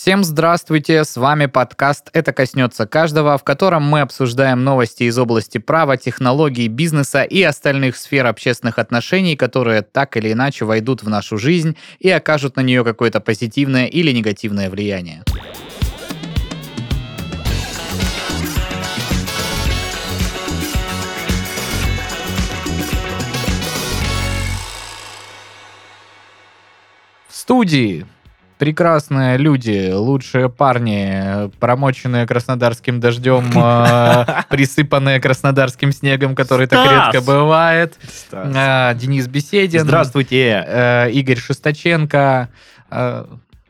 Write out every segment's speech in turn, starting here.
Всем здравствуйте, с вами подкаст «Это коснется каждого», в котором мы обсуждаем новости из области права, технологий, бизнеса и остальных сфер общественных отношений, которые так или иначе войдут в нашу жизнь и окажут на нее какое-то позитивное или негативное влияние. В студии прекрасные люди, лучшие парни, промоченные краснодарским дождем, э, присыпанные краснодарским снегом, который так редко бывает. Э, Денис Беседин. Здравствуйте. э, Игорь Шестаченко.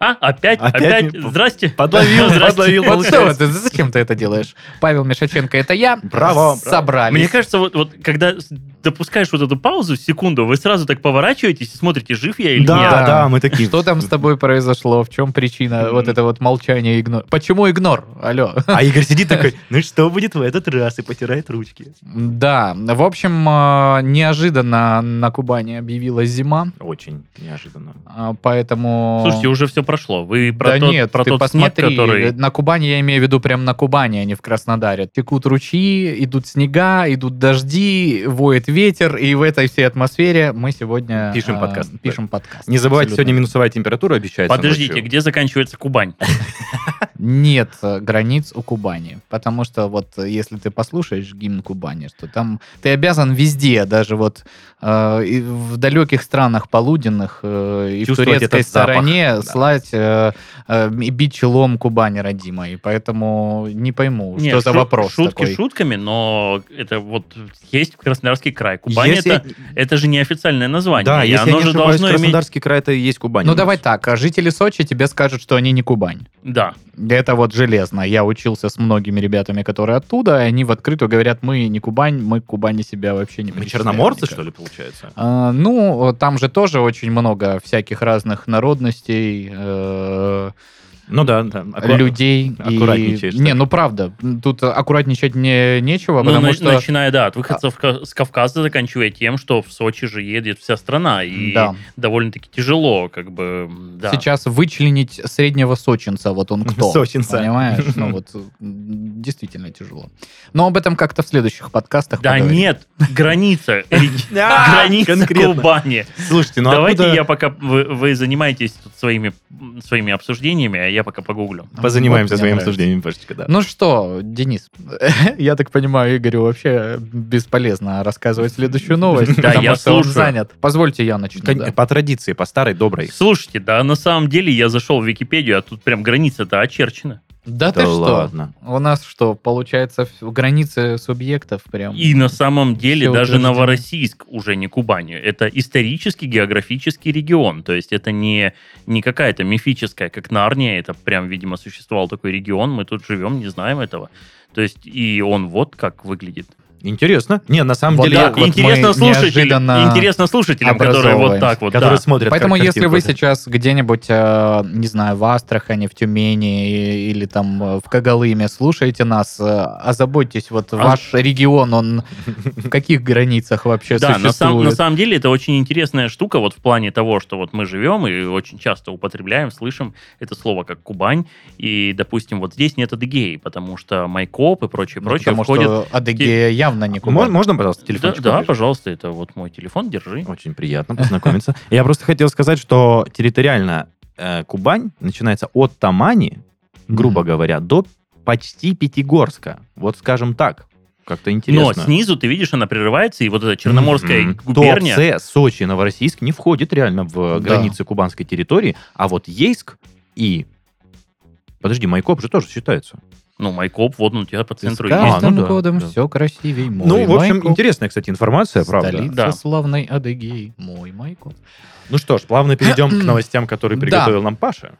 А, опять, Опять опять, не- здрасте. Подловил, Здрасте. подловил, Вот что ты, зачем ты это делаешь? Павел Мишаченко, это я. Браво. Собрались. Мне кажется, вот, вот когда допускаешь вот эту паузу, секунду, вы сразу так поворачиваетесь и смотрите, жив я или Да, нет. да, мы такие. Что там с тобой произошло? В чем причина вот это вот молчание, игнор? Почему игнор? Алло. А Игорь сидит такой, ну что будет в этот раз? И потирает ручки. Да, в общем, э, неожиданно на Кубани объявилась зима, Очень неожиданно. а, поэтому... Слушайте, уже все прошло. Вы про да тот, нет, про ты тот посмотри, снег, который... на Кубани я имею в виду прям на Кубани, а не в Краснодаре. Текут ручьи, идут снега, идут дожди, воет ветер, и в этой всей атмосфере мы сегодня Пишем э, подкаст. Пишем подкаст. Не забывайте, Абсолютно. сегодня минусовая температура обещается. Подождите, ночью. где заканчивается Кубань? Нет э, границ у Кубани, потому что вот э, если ты послушаешь гимн Кубани, что там ты обязан везде, даже вот э, в далеких странах полуденных э, и в турецкой запах, стороне да. Слать э, э, и бить челом Кубани родимой, поэтому не пойму, Нет, что за шу- вопрос Шутки такой. шутками, но это вот есть Краснодарский край. Кубань Если- это, это же неофициальное название. Да, и если оно я не же ошибаюсь, должно иметь... Краснодарский край это и есть Кубань. Ну давай так, а жители Сочи тебе скажут, что они не Кубань. Да. Это вот железно. Я учился с многими ребятами, которые оттуда, и они в открытую говорят, мы не Кубань, мы к Кубани себя вообще не Мы черноморцы, никак». что ли, получается? А, ну, там же тоже очень много всяких разных народностей, э, Ну да, да. Аккура- людей. и- аккуратничаешь, Не, ну правда, тут аккуратничать не, нечего, Ну, потому на- что... начиная, да, от выходцев ка- с Кавказа, заканчивая тем, что в Сочи же едет вся страна, и Да. довольно-таки тяжело, как бы, да. Сейчас вычленить среднего сочинца, вот он кто. Сочинца. Понимаешь? Ну вот действительно тяжело. Но об этом как-то в следующих подкастах Да поговорим. нет, граница, А, граница. Кубани. Слушайте, ну Давайте я пока, вы, вы занимаетесь тут своими, своими обсуждениями, а я пока погуглю. Позанимаемся Вот своим нравится. обсуждением, Пашечка, да. Ну что, Денис, я так понимаю, Игорю вообще бесполезно рассказывать следующую новость, Да, потому я что он слушаю. занят. Позвольте я начну. Кон- да. По традиции, по старой доброй. Слушайте, да, на самом деле я зашел в Википедию, а тут прям граница-то очерчена. Да ты Да что? ладно. У нас что, получается, в- границы субъектов прям? И на самом деле даже утверждено. Новороссийск уже не Кубань. Это исторический географический регион. То есть это не, не какая-то мифическая, как Нарния. Это прям, видимо, существовал такой регион. Мы тут живем, не знаем этого. То есть и он вот как выглядит. Интересно. Не, на самом Вот деле... так вот интересно, слушателям, неожиданно интересно слушателям, которые вот так вот, которые да. смотрят Поэтому как если вы сейчас где-нибудь, э, не знаю, в Астрахани, в Тюмени и- или там э, в Когалыме слушаете нас, э, озаботьтесь, вот ваш регион, он в каких границах вообще Да, на, сам- существует? на самом деле это очень интересная штука вот в плане того, что вот мы живем и очень часто употребляем, слышим это слово как Кубань, и, допустим, вот здесь нет Адыгеи, потому что Майкоп и прочее, Ну, прочее потому входят... что Адыгея явно не Мо- Кубань. Можно, пожалуйста, Да, телефончик? да, поближе? пожалуйста, это вот мой телефон, держи. Очень приятно познакомиться. Я просто хотел сказать, что территориально э, Кубань начинается от Тамани, грубо говоря, до почти Пятигорска. Вот скажем так. Как-то Но интересно. снизу, ты видишь, она прерывается, и вот эта Черноморская Мгм. губерния... Туапсе, Сочи, Новороссийск не входит реально в Да. э, границы кубанской территории, а вот Ейск и... Подожди, Майкоп же тоже считается. Ну, Майкоп, вот он у тебя по С центру А, есть. каждым ну да, годом да. все красивей. Мой ну, в общем, Майкоп, интересная, кстати, информация, правда. Столица Да. славной Адыгеи. Мой Майкоп. Ну что ж, плавно перейдем к новостям, которые Да. приготовил нам Паша.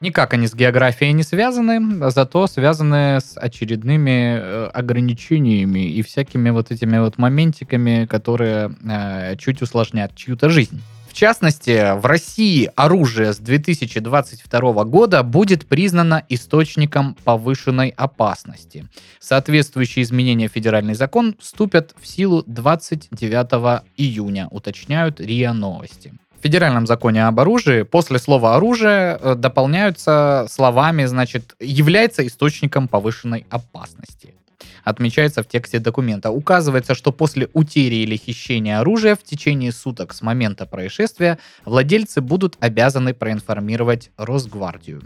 Никак они с географией не связаны, а зато связаны с очередными э, ограничениями и всякими вот этими вот моментиками, которые э, чуть усложнят чью-то жизнь. В частности, в России оружие с 2022 года будет признано источником повышенной опасности. Соответствующие изменения в федеральный закон вступят в силу 29 июня, уточняют РИА Новости. федеральном законе об оружии после слова оружие э, дополняются словами, значит, является источником повышенной опасности. Отмечается в тексте документа. Указывается, что после утери или хищения оружия в течение суток с момента происшествия владельцы будут обязаны проинформировать Росгвардию.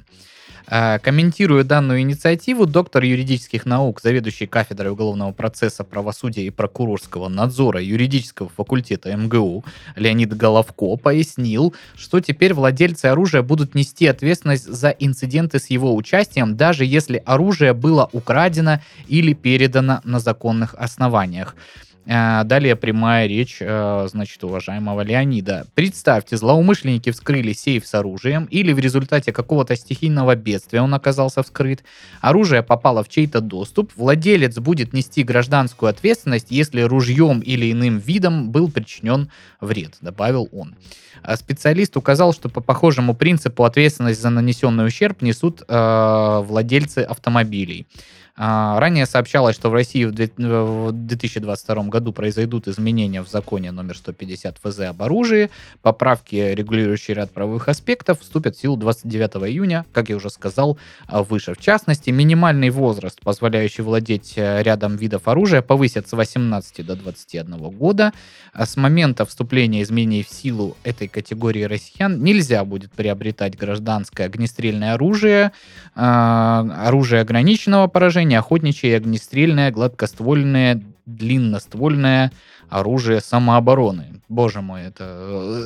Э, Комментируя данную инициативу, доктор юридических наук, заведующий кафедрой уголовного процесса, правосудия и прокурорского надзора юридического факультета МГУ Леонид Головко пояснил, что теперь владельцы оружия будут нести ответственность за инциденты с его участием, даже если оружие было украдено или передано на законных основаниях. Э, Далее прямая речь, э, значит, уважаемого Леонида. Представьте, злоумышленники вскрыли сейф с оружием, или в результате какого-то стихийного бедствия он оказался вскрыт, оружие попало в чей-то доступ, владелец будет нести гражданскую ответственность, если ружьем или иным видом был причинен вред, добавил он. А Специалист указал, что по похожему принципу ответственность за нанесенный ущерб несут э, владельцы автомобилей. А, Ранее сообщалось, что в России в две- в 2022 году произойдут изменения в законе номер 150 ФЗ об оружии. Поправки, регулирующие ряд правовых аспектов, вступят в силу 29 июня, как я уже сказал а, выше. В частности, минимальный возраст, позволяющий владеть э, рядом видов оружия, повысят с 18 до 21 года. А С момента вступления изменений в силу этой категории россиян нельзя будет приобретать гражданское огнестрельное оружие, оружие ограниченного поражения, охотничье и огнестрельное, гладкоствольное, длинноствольное оружие самообороны. Боже мой, это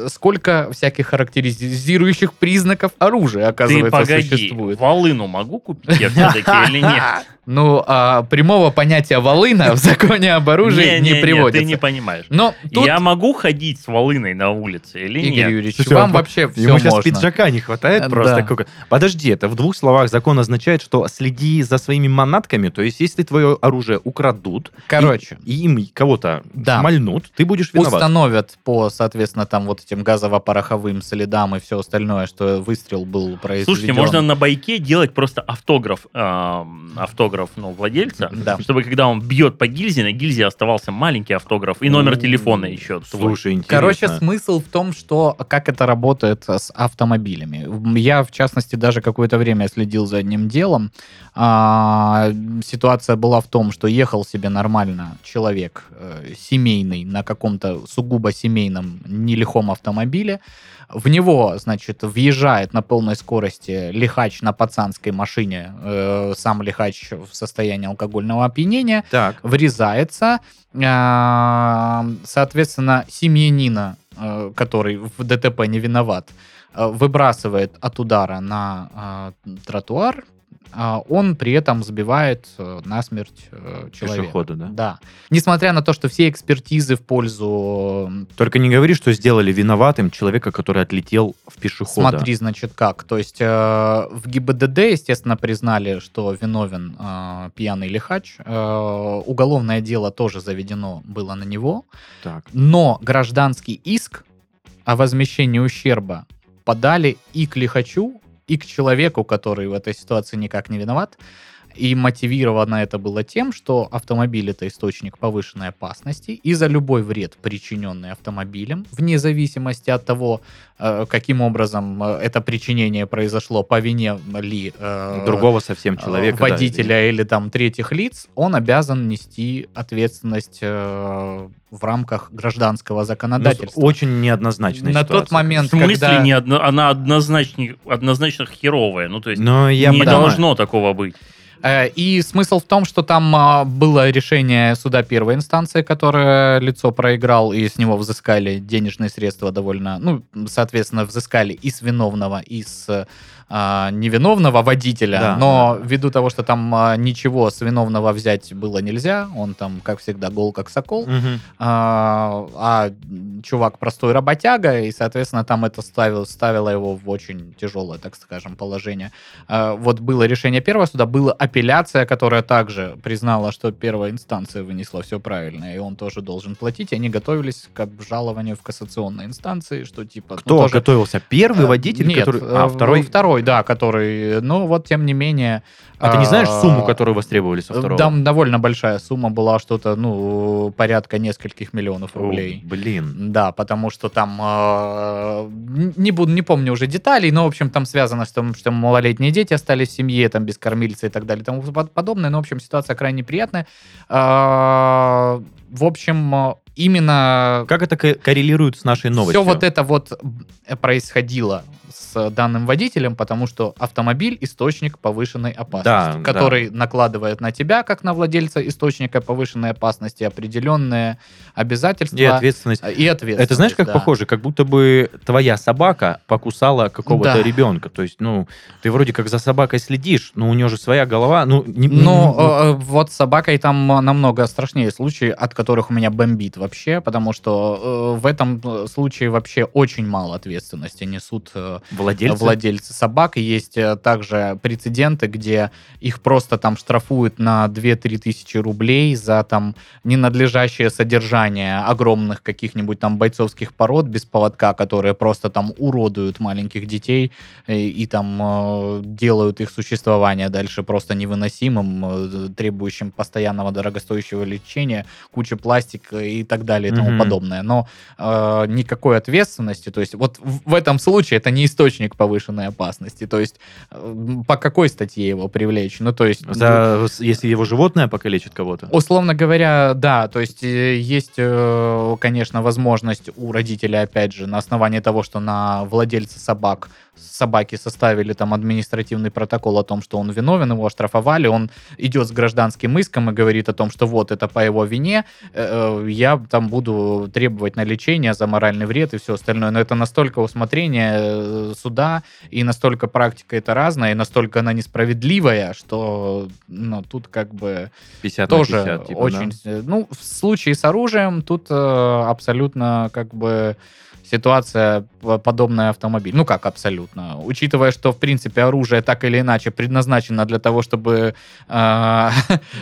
э, сколько всяких характеризирующих признаков оружия, Ты оказывается, погоди, существует. волыну могу купить я все-таки или нет? Ну, а, прямого понятия волына в законе об оружии не, Не-не-не, приводится. ты не понимаешь. Но тут, Я могу ходить с волыной на улице или Игорь нет? Юрьевич, Слушай, вам а вообще все Ему сейчас можно. пиджака не хватает Э, просто. да. как- Подожди, это в двух словах закон означает, что следи за своими манатками, то есть если твое оружие украдут, Короче, и им кого-то Да. Мальнут, ты будешь виноват. установят по, соответственно, там вот этим газово-пороховым следам и все остальное, что выстрел был произведен. Слушайте, можно на байке делать просто автограф, эм, автограф, ну, владельца, Да. чтобы когда он бьет по гильзе, на гильзе оставался маленький автограф и номер телефона еще. Слушай, интересно. Короче, смысл в том, что как это работает с автомобилями. Я, в частности, даже какое-то время следил за одним делом. А, ситуация была в том, что ехал себе нормально человек э, семейный на каком-то сугубо семейном нелихом автомобиле. В него, значит, въезжает на полной скорости лихач на пацанской машине, э, сам лихач в состоянии алкогольного опьянения Так. врезается. А, Соответственно, семьянина, э, который в ДТП не виноват, э, выбрасывает от удара на а, тротуар. А Он при этом сбивает э, насмерть э, человека. Пешехода, да? Да. Несмотря на то, что все экспертизы в пользу Только не говори, что сделали виноватым человека, который отлетел в пешехода. Смотри, значит, как. То есть э, в ГИБДД, естественно, признали, что виновен э, пьяный лихач. Э, уголовное дело тоже заведено было на него. Так. Но гражданский иск о возмещении ущерба подали и к лихачу, и к человеку, который в этой ситуации никак не виноват. И мотивировано это было тем, что автомобиль это источник повышенной опасности, и за любой вред, причиненный автомобилем, вне зависимости от того, э, каким образом э, это причинение произошло, по вине ли э, Другого совсем человека. да, водителя или там третьих лиц, он обязан нести ответственность в рамках гражданского Ну, законодательства. очень неоднозначная На ситуация. тот момент, В смысле, когда... не одно- она однозначно, однозначно херовая? Ну, то есть, Но я не понимаю. должно такого быть. Э, И смысл в том, что там а, было решение суда первой инстанции, которое лицо проиграл, и с него взыскали денежные средства довольно, ну, соответственно, взыскали и с виновного, и с а, невиновного водителя, Да, но ввиду того, что там а, ничего с виновного взять было нельзя, он там, как всегда, гол как сокол, Мгм. а, а чувак простой работяга, и, соответственно, там это ставило, ставило его в очень тяжелое, так скажем, положение. А, вот было решение первого суда, была апелляция, которая также признала, что первая инстанция вынесла все правильно, и он тоже должен платить, и они готовились к обжалованию в кассационной инстанции, что типа... ну, Кто тоже- готовился? Первый Э, водитель, нет, который... э, А, второй? Второй, да, который... Ну, вот, тем не менее... А ты не знаешь а, сумму, которую востребовали со второго? Там довольно большая сумма была, что-то, ну, порядка нескольких миллионов О, рублей. Блин. Да, потому что там э, не буду, не помню уже деталей, но, в общем, там связано, что, что малолетние дети остались в семье, там, без кормильца и так далее, и тому под- подобное. Но, в общем, ситуация крайне приятная. А, В общем, э, именно Как это ко- коррелирует с нашей новостью? все вот это вот э, происходило с данным водителем, потому что автомобиль источник повышенной опасности, Да, который накладывает на тебя, как на владельца источника повышенной опасности, определенные обязательства И ответственность. и ответственность. Это знаешь, как да. похоже? Как будто бы твоя собака покусала какого-то Да. ребенка. То есть, ну, ты вроде как за собакой следишь, но у нее же своя голова. Ну, не, Ну, ну, э, э, вот с собакой там намного страшнее случаи, от которых у меня бомбит вообще, потому что э, в этом э, случае вообще очень мало ответственности несут э, владельцы. владельцы собак. И есть э, также прецеденты, где их просто там штрафуют на 2-3 тысячи рублей за там ненадлежащее содержание огромных каких-нибудь там бойцовских пород без поводка, которые просто там уродуют маленьких детей э, и, там э, делают их существование дальше просто невыносимым, требующим постоянного дорогостоящего лечения, куча пластика и так далее и тому Мгм. подобное. Но э, никакой ответственности, то есть вот в, в этом случае это не источник повышенной опасности, то есть э, по какой статье его привлечь? Ну, то есть... За, если его животное покалечит кого-то. Условно говоря, да, то есть э, есть, э, конечно, возможность у родителей, опять же, на основании того, что на владельца собак собаки составили там административный протокол о том, что он виновен, его оштрафовали, он идет с гражданским иском и говорит о том, что вот это по его вине, э, э, я там буду требовать на лечение за моральный вред и все остальное. Но это настолько усмотрение э, суда и настолько практика это разная, и настолько она несправедливая, что ну, тут как бы 50 на тоже 50, типа, очень... да. э, Ну, в случае с оружием тут э, абсолютно как бы ситуация подобная автомобиль. Ну как абсолютно? Учитывая, что в принципе оружие так или иначе предназначено для того, чтобы, э,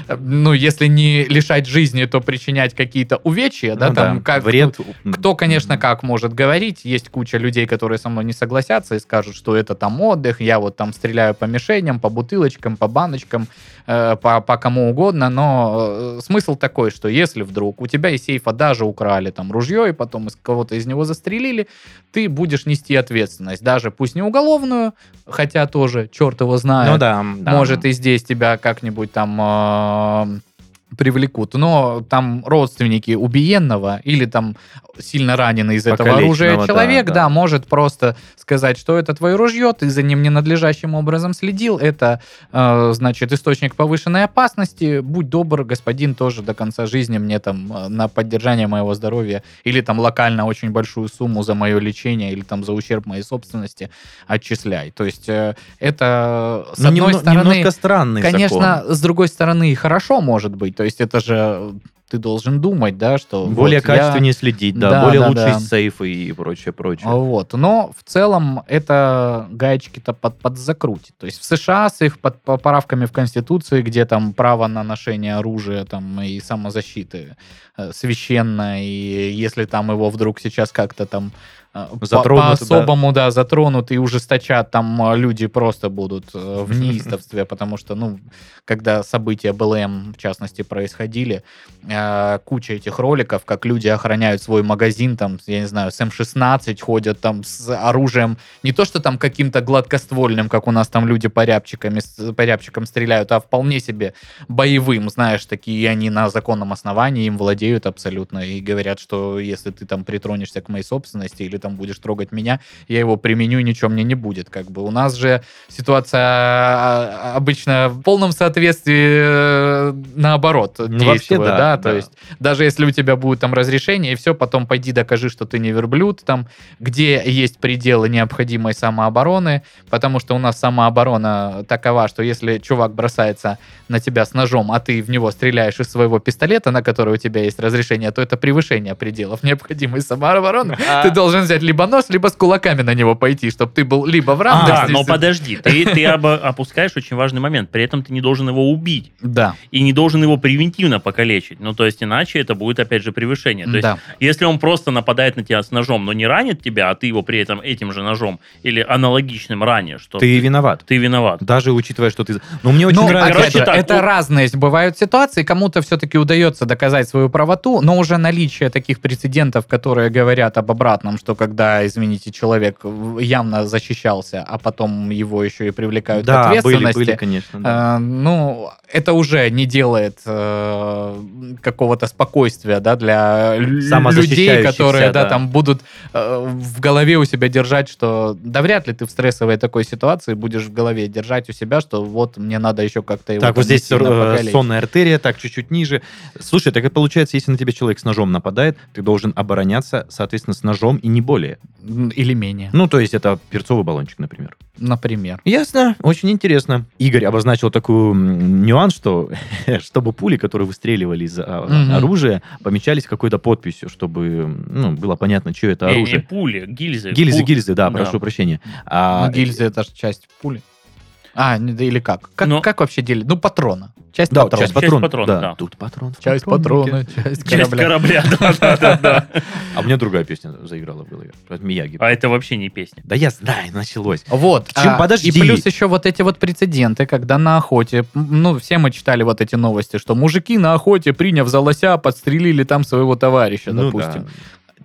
ну если не лишать жизни, то причинять какие-то увечья, да, Ну там как Вред. кто, конечно, как может говорить. Есть куча людей, которые со мной не согласятся и скажут, что это там отдых, я вот там стреляю по мишеням, по бутылочкам, по баночкам, э, по, по кому угодно. Но э, смысл такой, что если вдруг у тебя из сейфа даже украли там ружье и потом из кого-то из него застрелили, ты будешь нести ответственность. Даже пусть не уголовную, хотя тоже, черт его знает. Ну да, да. Может, и здесь тебя как-нибудь там э, привлекут. Но там родственники убиенного или там сильно раненый из этого оружия человек, да, да, да. может просто сказать, что это твое ружье, ты за ним ненадлежащим образом следил, это, э, значит, источник повышенной опасности. Будь добр, господин, тоже до конца жизни мне там э, на поддержание моего здоровья или там локально очень большую сумму за мое лечение или там за ущерб моей собственности отчисляй. То есть э, это, с Ну, одной немно- стороны... немножко странный Конечно, закон. с другой стороны, хорошо может быть. То есть это же ты должен думать, да, что... Более вот я- качественнее следить, да, Да, более да, лучшие да. сейфы и прочее, прочее. Вот. Но в целом это гаечки-то под, подзакрутит. То есть в США с их под, поправками в Конституции, где там право на ношение оружия там, и самозащиты э, священно, и если там его вдруг сейчас как-то там по- Затронут, по-особому, да. затронут и ужесточат, там э, люди просто будут э, в неистовстве, потому что, ну, когда события БЛМ, в частности, происходили, э, куча этих роликов, как люди охраняют свой магазин, там, я не знаю, с М16 ходят там с оружием, не то, что там каким-то гладкоствольным, как у нас там люди по рябчиками, с- по рябчикам стреляют, а вполне себе боевым, знаешь, такие они на законном основании им владеют абсолютно и говорят, что если ты там притронешься к моей собственности или там будешь трогать меня, я его применю, и ничего мне не будет. Как бы у нас же ситуация а, обычно в полном соответствии э, наоборот Ну, действует, вообще да, да, да. то есть даже если у тебя будет там разрешение и все, потом пойди докажи, что ты не верблюд, там, где есть пределы необходимой самообороны, потому что у нас самооборона такова, что если чувак бросается на тебя с ножом, а ты в него стреляешь из своего пистолета, на который у тебя есть разрешение, то это превышение пределов необходимой самообороны. Ты должен взять либо нож, либо с кулаками на него пойти, чтобы ты был либо в Да, равности. но с- подожди, ты, ты оба- опускаешь очень важный момент. При этом ты не должен его убить Да, и не должен его превентивно покалечить. Ну, то есть, иначе это будет, опять же, превышение. То есть, да. если он просто нападает на тебя с ножом, но не ранит тебя, а ты его при этом этим же ножом или аналогичным ранишь, что Ты виноват. ты виноват. Даже учитывая, что ты... Ну, мне очень Ну, нравится... Короче, так, это у- разные бывают ситуации. Кому-то все-таки удается доказать свою правоту, но уже наличие таких прецедентов, которые говорят об обратном, что когда, извините, человек явно защищался, а потом его еще и привлекают к Да, были, ответственности, были, конечно. да. э, ну, это уже не делает э, какого-то спокойствия, да, для лю- людей, которые, да, да. там будут э, в голове у себя держать, что, да вряд ли ты в стрессовой такой ситуации будешь в голове держать у себя, что вот мне надо еще как-то его Так, вот здесь э, покалечить. сонная артерия, так, чуть-чуть ниже. Слушай, так и получается, если на тебя человек с ножом нападает, ты должен обороняться, соответственно, с ножом и не более. Или менее, Ну, то есть это перцовый баллончик, например. например. Ясно, очень интересно. Игорь обозначил такой нюанс, что чтобы пули, которые выстреливали из а, Мгм. оружия, помечались какой-то подписью, чтобы ну, было понятно, что это Не, не оружие. пули, гильзы. Гильзы, Пу- гильзы, да, Да. прошу прощения. А, ну, гильзы это же часть пули. А, не- да или как? Как, Ну- как вообще делить? Ну, патрона. Часть Да, патрона. часть патрона. патрона, да. Тут патрон. в Часть патрона, часть Часть корабля. корабля, да-да-да. А у меня другая песня заиграла в голове. От Мияги. А это вообще не песня. Да я знаю, началось. Вот. А, подожди. И плюс еще вот эти вот прецеденты, когда на охоте, ну, все мы читали вот эти новости, что мужики на охоте, приняв за лося, подстрелили там своего товарища, Ну допустим.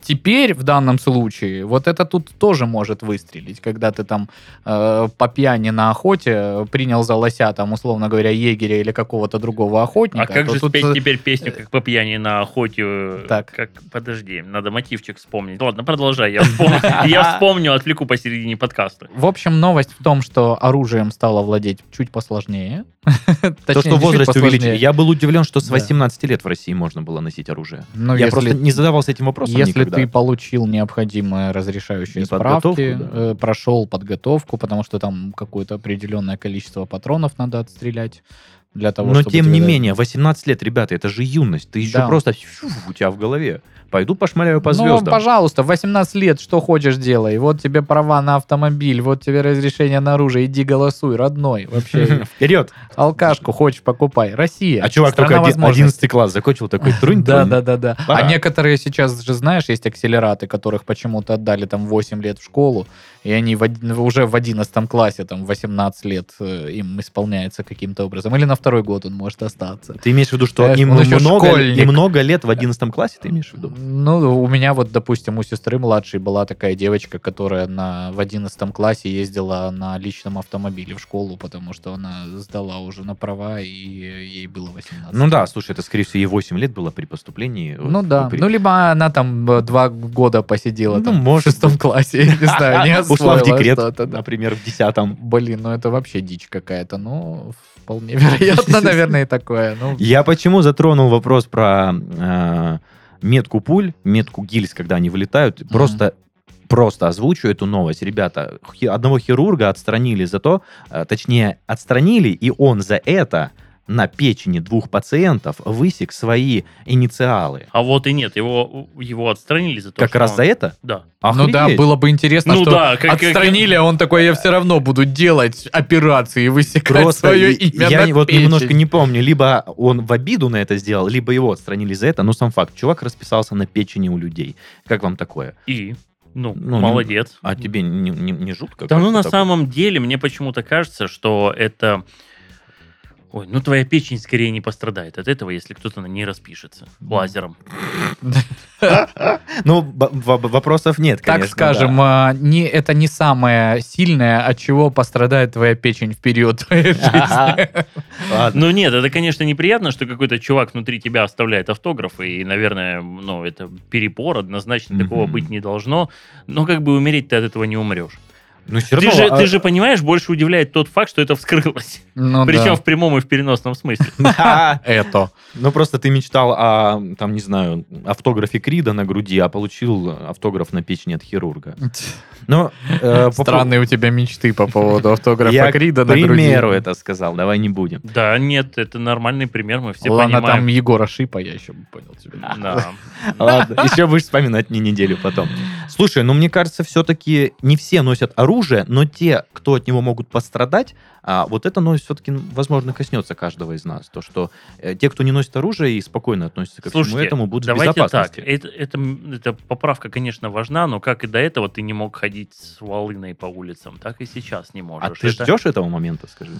Теперь, в данном случае, вот это тут тоже может выстрелить, когда ты там э, по пьяни на охоте принял за лося, там, условно говоря, егеря или какого-то другого охотника. А как же тут, спеть э, теперь песню, как по пьяни на охоте? э, Так. Как... Подожди, надо мотивчик вспомнить. Ладно, продолжай. Я вспомню, я вспомню, отвлеку посередине подкаста. В общем, новость в том, что оружием стало владеть чуть посложнее. То, что возраст увеличили. Я был удивлен, что с Да. 18 лет в России можно было носить оружие. Ну, я просто не задавался этим вопросом Если ты получил необходимые разрешающие справки, э, прошел подготовку, потому что там какое-то определенное количество патронов надо отстрелять для того, Но тем не менее, 18 лет, ребята, это же юность. Ты еще просто у тебя в голове. Пойду пошмаляю по Ну, звездам. пожалуйста, в 18 лет что хочешь делай. Вот тебе права на автомобиль, вот тебе разрешение на оружие. Иди голосуй, родной. Вообще, Вперед! алкашку хочешь покупай. Россия. А чувак только оди- возможностей. 11 класс закончил, такой трунь Да, да, да, да. А некоторые сейчас же, знаешь, есть акселераты, которых почему-то отдали там 8 лет в школу, и они од- уже в 11 классе, там, 18 лет э, им исполняется каким-то образом. Или на второй год он может остаться. Ты имеешь в виду, что им много, им много лет в 11 классе, ты имеешь в виду? Ну, у меня вот, допустим, у сестры младшей была такая девочка, которая на, в 11 классе ездила на личном автомобиле в школу, потому что она сдала уже на права, и ей было 18. Ну да, слушай, это, скорее всего, ей 8 лет было при поступлении. Ну Вот, да. при- Ну, либо она там э, два года посидела Ну, там, может в шестом классе, я не знаю, не Ушла в декрет, например, в 10 Блин, ну это вообще дичь какая-то, ну, вполне вероятно, наверное, и такое. Ну, Я почему затронул вопрос про э, метку пуль, метку гильз, когда они вылетают? Просто просто озвучу эту новость. Ребята, одного хирурга отстранили за то, э, точнее, отстранили, и он за это на печени двух пациентов высек свои инициалы. А вот и нет, его, его отстранили за то, Как что раз он- за это? Да. ну да, Охренеть. было бы интересно, Ну что да, как- как- отстранили, а он такой, я все равно буду делать операции и высекать Просто свое и- имя я на вот печень. немножко не помню, либо он в обиду на это сделал, либо его отстранили за это, но сам факт, чувак расписался на печени у людей. Как вам такое? И, ну, Ну, молодец. А тебе не, не- не жутко? Да ну на так? самом деле мне почему-то кажется, что это... Ой, ну твоя печень скорее не пострадает от этого, если кто-то на ней распишется лазером. Ну, вопросов нет, Так конечно. скажем, да. а, не, это не самое сильное, от чего пострадает твоя печень в период твоей жизни. Ну нет, это, конечно, неприятно, что какой-то чувак внутри тебя оставляет автографы, и, наверное, ну, это перепор, однозначно такого быть не должно, но как бы умереть ты от этого не умрешь. Ну, все Ты равно... же, а- ты же понимаешь, больше удивляет тот факт, что это вскрылось. Ну Причем да. в прямом и в переносном смысле. Это. Ну, просто ты мечтал о, там, не знаю, автографе Крида на груди, а получил автограф на печени от хирурга. Но, э, по Странные у тебя мечты по поводу Я автографа Крида к на груди. примеру это сказал, давай не будем. Да, нет, это нормальный пример, мы все Ладно, там понимаем. Егора Шипа, я еще бы понял тебя. Да. Ладно, еще будешь вспоминать мне неделю потом. Слушай, ну мне кажется, все-таки не все носят оружие, но те, кто от него могут пострадать, а, вот это, ну, все-таки, возможно, коснется каждого из нас. То, что э, те, кто не носит оружие и спокойно относятся ко всему этому, будут в давайте так. безопасности. Это, это, это поправка, конечно, важна, но как и до этого ты не мог ходить с волыной по улицам, так и сейчас не можешь. А ты Это- ждешь этого момента, скажи?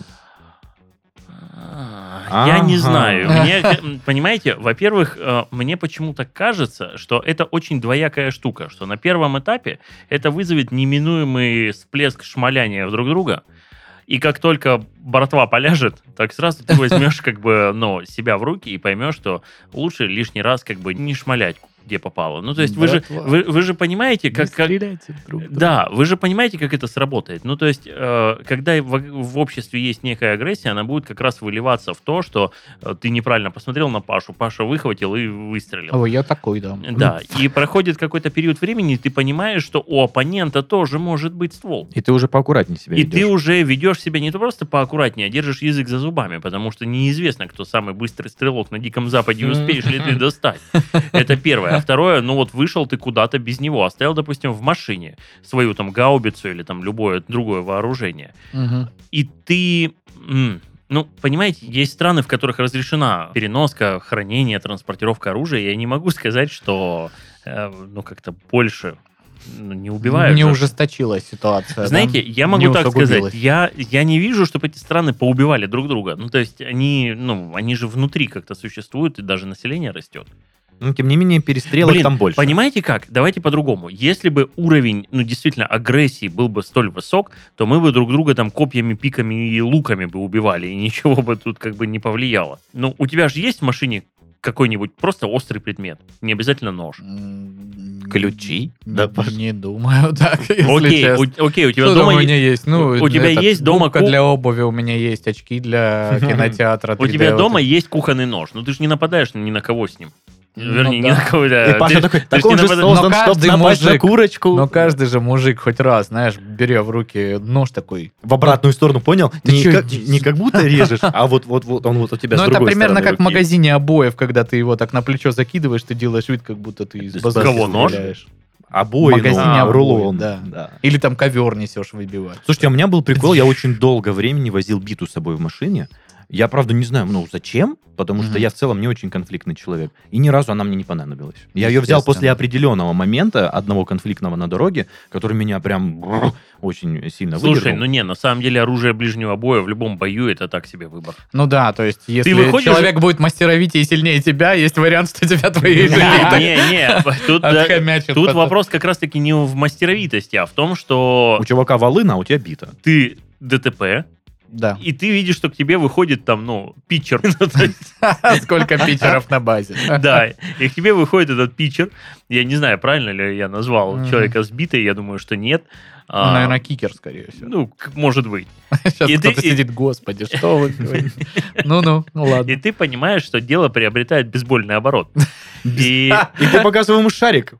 А, Я не знаю. Мне, м, понимаете, во-первых, э, мне почему-то кажется, что это очень двоякая штука, что на первом этапе это вызовет неминуемый всплеск шмаляния друг друга, и как только братва поляжет, так сразу ты возьмешь как бы, ну, себя в руки и поймешь, что лучше лишний раз как бы не шмалять где попало. Ну, то есть вы же, вы, вы же понимаете, как, как, друг друга. да, вы же понимаете, как это сработает. Ну, то есть, э, когда в, в обществе есть некая агрессия, она будет как раз выливаться в то, что э, ты неправильно посмотрел на Пашу, Паша выхватил и выстрелил. Ой, я такой, да. Да, и проходит какой-то период времени, и ты понимаешь, что у оппонента тоже может быть ствол. И ты уже поаккуратнее себя И ведешь. ты уже ведешь себя не то просто поаккуратнее, а держишь язык за зубами, потому что неизвестно, кто самый быстрый стрелок на Диком Западе, и успеешь ли ты достать. Это первое. А второе, ну вот вышел ты куда-то без него, оставил, допустим, в машине свою там гаубицу или там любое другое вооружение. И ты... Ну, понимаете, есть страны, в которых разрешена переноска, хранение, транспортировка оружия. Я не могу сказать, что э, ну как-то больше ну, не убивают. Не же. ужесточилась ситуация. да? Знаете, я Не могу так сказать, я, я не вижу, чтобы эти страны поубивали друг друга. Ну, то есть они, ну, они же внутри как-то существуют, и даже население растет. Ну, тем не менее, перестрелок Блин, там больше. Понимаете как? Давайте по-другому. Если бы уровень, ну, действительно, агрессии был бы столь высок, то мы бы друг друга там копьями, пиками и луками бы убивали, и ничего бы тут как бы не повлияло. Ну, у тебя же есть в машине какой-нибудь просто острый предмет, не обязательно нож. Ключи? Не, Да, не думаю так, если Окей, честно. у, окей, у тебя Что дома у меня есть? Ну, у тебя этот, есть дома губка ку- для обуви, у меня есть очки для кинотеатра. У 3D, тебя дома есть кухонный нож, но ты же не нападаешь ни на кого с ним. Ну Вернее, ни да. на кого. да. И Паша Ты- такой, ты так не он же создан, Но чтобы каждый напасть на мужик- курочку. Но каждый же мужик хоть раз, знаешь, беря в руки нож такой. В обратную сторону, понял? Ты Не чё, как, не как будто режешь, а вот, вот, вот он вот у тебя Ну, это примерно как в руки. магазине обоев, когда ты его так на плечо закидываешь, ты делаешь вид, как будто ты из базара кого, нож? Обои, В магазине ну, обои, рулон. да. Или там ковер несешь выбивать. Слушайте, а у меня был прикол, я очень долго времени возил биту с собой в машине. Я, правда, не знаю, ну, зачем, потому что Мгм. я в целом не очень конфликтный человек. И ни разу она мне не понадобилась. Я ее взял после определенного момента, одного конфликтного на дороге, который меня прям очень сильно Слушай, выдернул. ну не, на самом деле оружие ближнего боя в любом бою это так себе выбор. Ну да, то есть, если выходишь- человек будет мастеровитее и сильнее тебя, есть вариант, что тебя твои Не, не, тут, вопрос как раз-таки не в мастеровитости, а в том, что У чувака волына, а у тебя бита. ты ДТП, Да. и ты видишь, что к тебе выходит там, ну, питчер. Ну, Сколько питчеров на базе. Да, и к тебе выходит этот питчер. Я не знаю, правильно ли я назвал человека сбитой, я думаю, что нет. Ну, А, Наверное, кикер, скорее всего. Ну, может быть. Сейчас и ты- кто-то и- сидит, господи, что вы? Ну-ну, ну И ладно. ты понимаешь, что дело приобретает бейсбольный оборот. И И ты показываешь ему шарик.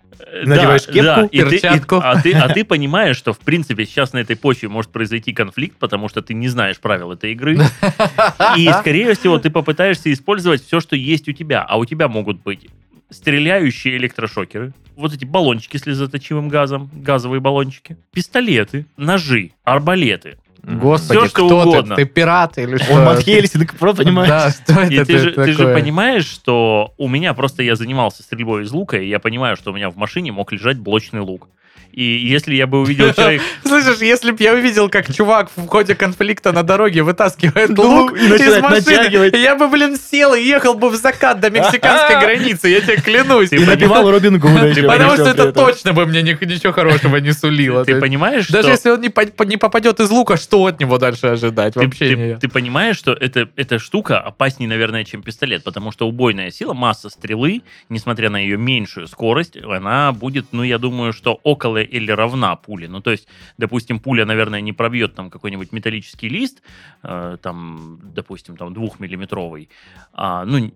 Надеваешь да, кепку, да, и ты- и- перчатку. а ты а ты понимаешь, что, в принципе, сейчас на этой почве может произойти конфликт, потому что ты не знаешь правил этой игры. И, скорее всего, ты попытаешься использовать все, что есть у тебя. А у тебя могут быть стреляющие электрошокеры, вот эти баллончики с слезоточивым газом, газовые баллончики, пистолеты, ножи, арбалеты. Господи, Всё, что кто угодно. ты? Ты пират или что? Он Мат Хельсинг, просто понимаешь? Да, что это И ты же, ты же такое? понимаешь, что у меня просто я занимался стрельбой из лука, и я понимаю, что у меня в машине мог лежать блочный лук. И если я бы увидел человека... Слышишь, если б я увидел, как чувак в ходе конфликта на дороге вытаскивает Лук лук и из начинает машины, я бы, блин, сел и ехал бы в закат до мексиканской границы, я тебе клянусь. И напевал Робин Гуда. Потому что это точно бы мне ни- ничего хорошего не сулило. Ты понимаешь, Даже если он не, по- не попадет из лука, что от него дальше ожидать? Вообще ты- не. ты понимаешь, что это, эта штука опаснее, наверное, чем пистолет, потому что убойная сила, масса стрелы, несмотря на ее меньшую скорость, она будет, ну, я думаю, что около или равна пуле. Ну, то есть, допустим, пуля, наверное, не пробьет там какой-нибудь металлический лист, э, там, допустим, там двухмиллиметровый. А, ну,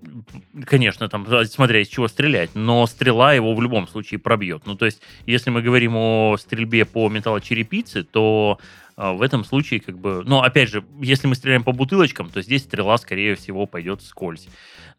конечно, там, смотря из чего стрелять, но стрела его в любом случае пробьет. Ну, то есть, если мы говорим о стрельбе по металлочерепице, то а, в этом случае, как бы, ну, опять же, если мы стреляем по бутылочкам, то здесь стрела, скорее всего, пойдет вскользь.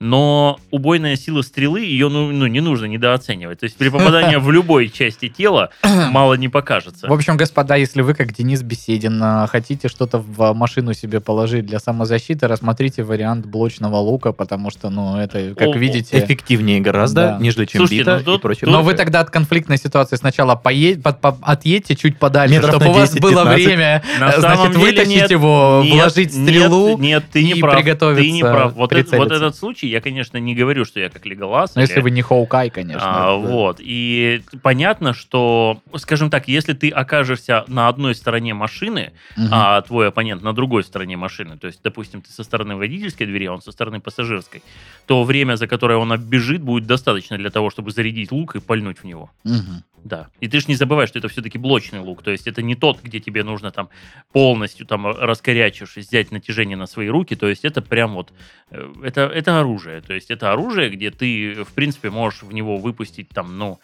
Но убойная сила стрелы, ее ну, ну, не нужно недооценивать. То есть при попадании в любой части тела мало не покажется. В общем, господа, если вы, как Денис Беседин, а, хотите что-то в машину себе положить для самозащиты, рассмотрите вариант блочного лука, потому что, ну, это, как О, видите... Эффективнее гораздо, Да. нежели чем Слушайте, бита ну тут- и прочее. Но вы тогда от конфликтной ситуации сначала поедь, под- по- отъедьте чуть подальше, Метров чтобы на у вас 10-15. было время время, На значит, самом деле вытащить нет, его, нет, вложить нет, стрелу. Нет, ты не и прав. Ты приготовиться не прав. Вот, это- вот этот случай, я, конечно, не говорю, что я как Леголас. Ну, если или- вы не Хоукай, конечно. А, это вот. И понятно, что, скажем так, если ты окажешься на одной стороне машины, Мгм. а твой оппонент на другой стороне машины, то есть, допустим, ты со стороны водительской двери, а он со стороны пассажирской, то время, за которое он оббежит, будет достаточно для того, чтобы зарядить лук и пальнуть в него. Мгм. Да. И ты же не забывай, что это все-таки блочный лук. То есть это не тот, где тебе нужно там полностью там раскорячившись взять натяжение на свои руки. То есть это прям вот э, это, это оружие. То есть это оружие, где ты, в принципе, можешь в него выпустить там, ну,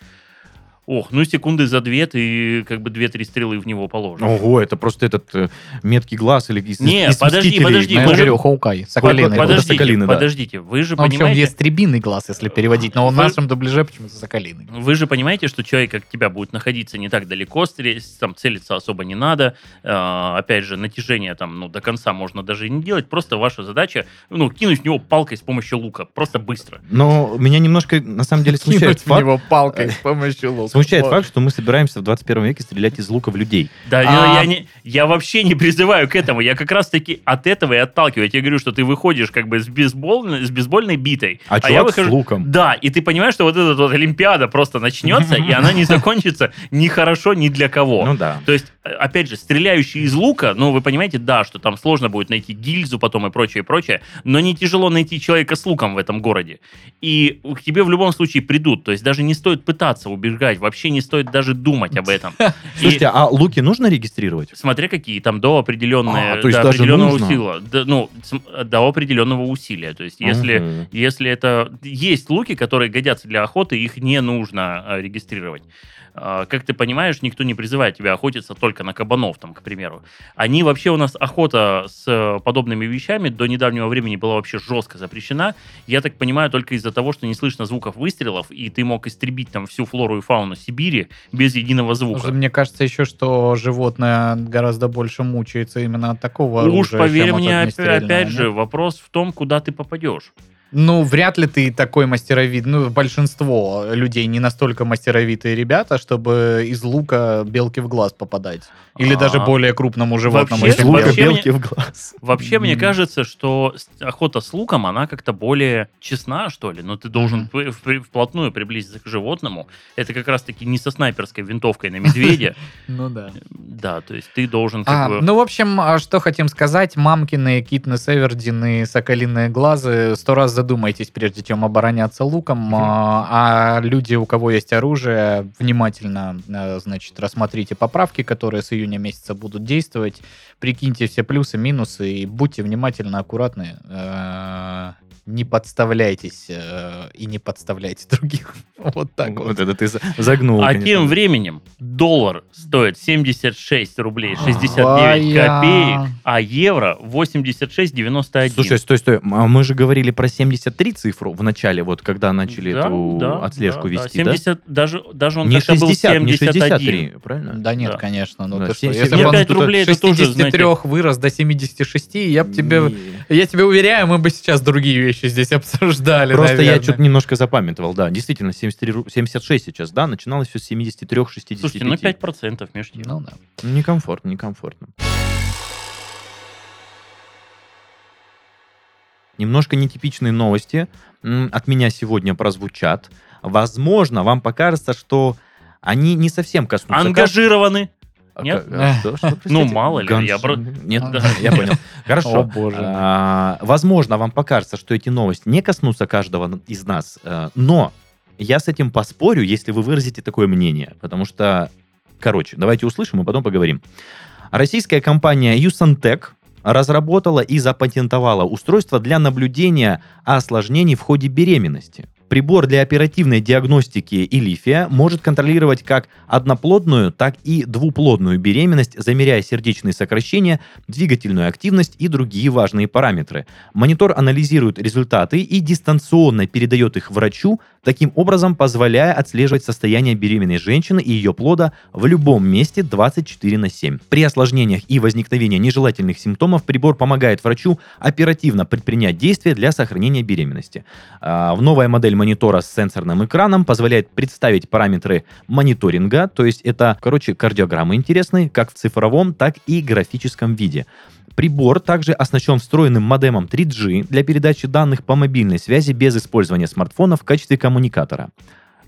ох, ну секунды за две ты как бы две-три стрелы в него положишь. Ого, это просто этот э, меткий глаз или из, Не, из подожди, подожди, мы же говорю, Хоукай, соколиный. подождите, Соколиный, да. подождите, вы же Ну, в общем, понимаете... ястребиный глаз, если переводить, но в Вы- нашем дубляже почему-то соколиный. Вы же понимаете, что человек, как тебя, будет находиться не так далеко, там целиться особо не надо. Э, опять же, натяжение там, ну, до конца можно даже и не делать. Просто ваша задача, ну, кинуть в него палкой с помощью лука. Просто быстро. Но меня немножко, на самом деле, смущает Кинуть в него палкой с помощью лука. Смущает Вот. факт, что мы собираемся в 21 веке стрелять из лука в людей. Да, А- я, не, я вообще не призываю к этому. Я как раз-таки от этого и отталкиваю. Я тебе говорю, что ты выходишь как бы с, бейсбольной, с бейсбольной битой. А, я чувак выхожу... с луком. Да, и ты понимаешь, что вот эта вот Олимпиада просто начнется, и она не закончится ни хорошо, ни для кого. Ну да. То есть, э, опять же, стреляющий из лука, ну, вы понимаете, да, что там сложно будет найти гильзу потом и прочее, и прочее, но не тяжело найти человека с луком в этом городе. И к тебе в любом случае придут. То есть даже не стоит пытаться убегать, вообще не стоит даже думать об этом. Слушайте, а луки нужно регистрировать? смотря какие, там до А, определенного. Да, ну, до определенного усилия. То есть если... Если это... Есть луки, которые годятся для охоты, их не нужно а, регистрировать. А, Как ты понимаешь, никто не призывает тебя охотиться только на кабанов, там, к примеру. Они вообще у нас охота с э, подобными вещами до недавнего времени была вообще жестко запрещена. Я так понимаю, только из-за того, что не слышно звуков выстрелов, и ты мог истребить там всю флору и фауну Сибири без единого звука. Мне кажется еще, что животное гораздо больше мучается именно от такого Уж оружия, поверь чем от мне, опять нет? же, вопрос в том, куда ты попадешь. Ну, вряд ли ты такой мастеровид. Ну, большинство людей не настолько мастеровитые ребята, чтобы из лука белки в глаз попадать. Или А. даже более крупному животному. Вообще- Из лука вообще белки в глаз. Вообще, мне кажется, что охота с луком, она как-то более честна, что ли. Но ты должен вплотную приблизиться к животному. Это как раз-таки не со снайперской винтовкой на медведя. Ну да. Да, то есть ты должен как А, бы... ну, в общем, а что хотим сказать. Мамкины, Китны, Севердины, Соколиные глазы. Сто раз задумайтесь, прежде чем обороняться луком. А, а люди, у кого есть оружие, внимательно, э, значит, рассмотрите поправки, которые с июня месяца будут действовать. Прикиньте все плюсы, минусы и будьте внимательно, аккуратны. Не подставляйтесь э, и не подставляйте других. Вот так вот. Вот это ты за- загнул. А конечно. тем временем доллар стоит 76 рублей 69 Твоя. копеек, а евро 86,91. Слушай, стой, стой. А мы же говорили про 73 цифру в начале, вот когда начали Да, эту да, отслежку да, вести, да? 70, даже, даже он Не как-то был 60, не 71. 63, правильно? Да нет, Да. конечно. Ну Да, ты что, семь- если семь- бы он пять тут рублей, от это тоже, 63 вырос до 76, я бы тебе... Я тебе уверяю, мы бы сейчас другие вещи здесь обсуждали, Просто я наверное. что-то немножко запамятовал, да. Действительно, 73, ру- 76 сейчас, да, начиналось все с 73, 65. Слушайте, ну 5% между тем. Ну да. Некомфортно, некомфортно. Немножко нетипичные новости от меня сегодня прозвучат. Возможно, вам покажется, что они не совсем коснутся... Ангажированы. А Нет? а что- что, простите? Ну, мало ли, я Ганш- про- Нет, да, я понял. О, Хорошо. боже. А, Возможно, вам покажется, что эти новости не коснутся каждого из нас, э, но я с этим поспорю, если вы выразите такое мнение, потому что, короче, давайте услышим и потом поговорим. Российская компания Юсантек разработала и запатентовала устройство для наблюдения осложнений в ходе беременности. Прибор для оперативной диагностики Илифия может контролировать как одноплодную, так и двуплодную беременность, замеряя сердечные сокращения, двигательную активность и другие важные параметры. Монитор анализирует результаты и дистанционно передает их врачу, таким образом позволяя отслеживать состояние беременной женщины и ее плода в любом месте 24 на 7. При осложнениях и возникновении нежелательных симптомов прибор помогает врачу оперативно предпринять действия для сохранения беременности. А, В новая модель монитора с сенсорным экраном позволяет представить параметры мониторинга, то есть это, короче, кардиограммы интересные, как в цифровом, так и графическом виде. Прибор также оснащен встроенным модемом 3G для передачи данных по мобильной связи без использования смартфона в качестве коммуникатора.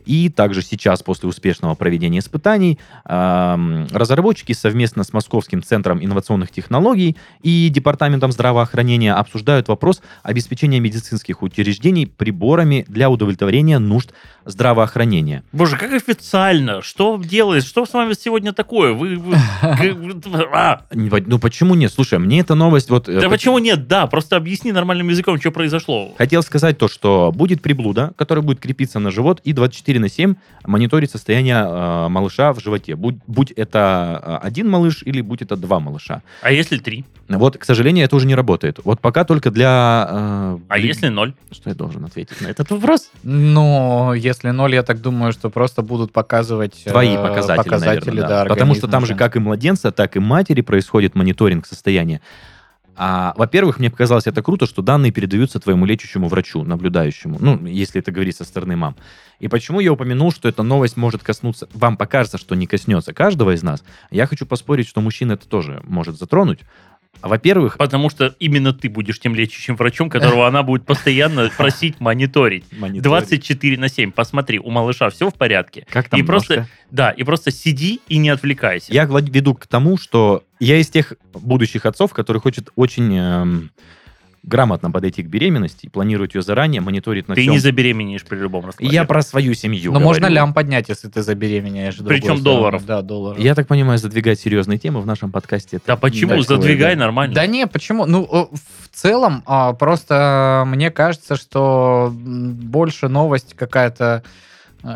И также сейчас, после успешного проведения испытаний, разработчики совместно с Московским центром инновационных технологий и Департаментом здравоохранения обсуждают вопрос обеспечения медицинских учреждений приборами для удовлетворения нужд здравоохранения. Боже, как официально? Что делаешь? Что с вами сегодня такое? Вы... вы- А! Ну почему нет? Слушай, мне эта новость вот... э, Да по- почему нет? Да, просто объясни нормальным языком, что произошло. Хотел сказать то, что будет приблуда, которая будет крепиться на живот и 24 на 7 мониторить состояние э, малыша в животе. Будь, будь это э, один малыш или будь это два малыша. А если три? Вот, к сожалению, это уже не работает. Вот пока только для... э, А для- если ноль? Что я должен ответить на этот вопрос? Ну, если ноль, я так думаю, что просто будут показывать э, Твои показатели, показатели, наверное, да, да. Потому что там же как и младенца, так и матери происходит мониторинг состояния. А, во-первых, мне показалось это круто, что данные передаются твоему лечащему врачу, наблюдающему, ну, если это говорить со стороны мам. И почему я упомянул, что эта новость может коснуться, вам покажется, что не коснется каждого из нас, я хочу поспорить, что мужчин это тоже может затронуть. А, Во-первых, Потому что именно ты будешь тем лечащим врачом, которого она будет постоянно просить мониторить. мониторинг. 24 на 7. Посмотри, у малыша все в порядке. Как там и просто, да, и просто сиди и не отвлекайся. Я веду к тому, что я из тех будущих отцов, который хочет очень эм, грамотно подойти к беременности, планировать ее заранее, мониторить на Ты всем. не забеременеешь при любом раскладе. Я про свою семью Но можно говорю. лям поднять, если ты забеременеешь. Причем долларов. Да, долларов. Я так понимаю, задвигать серьезные темы в нашем подкасте. Да почему? Задвигай да. нормально. Да не, почему? Ну, э, в целом, а, просто мне кажется, что больше новость какая-то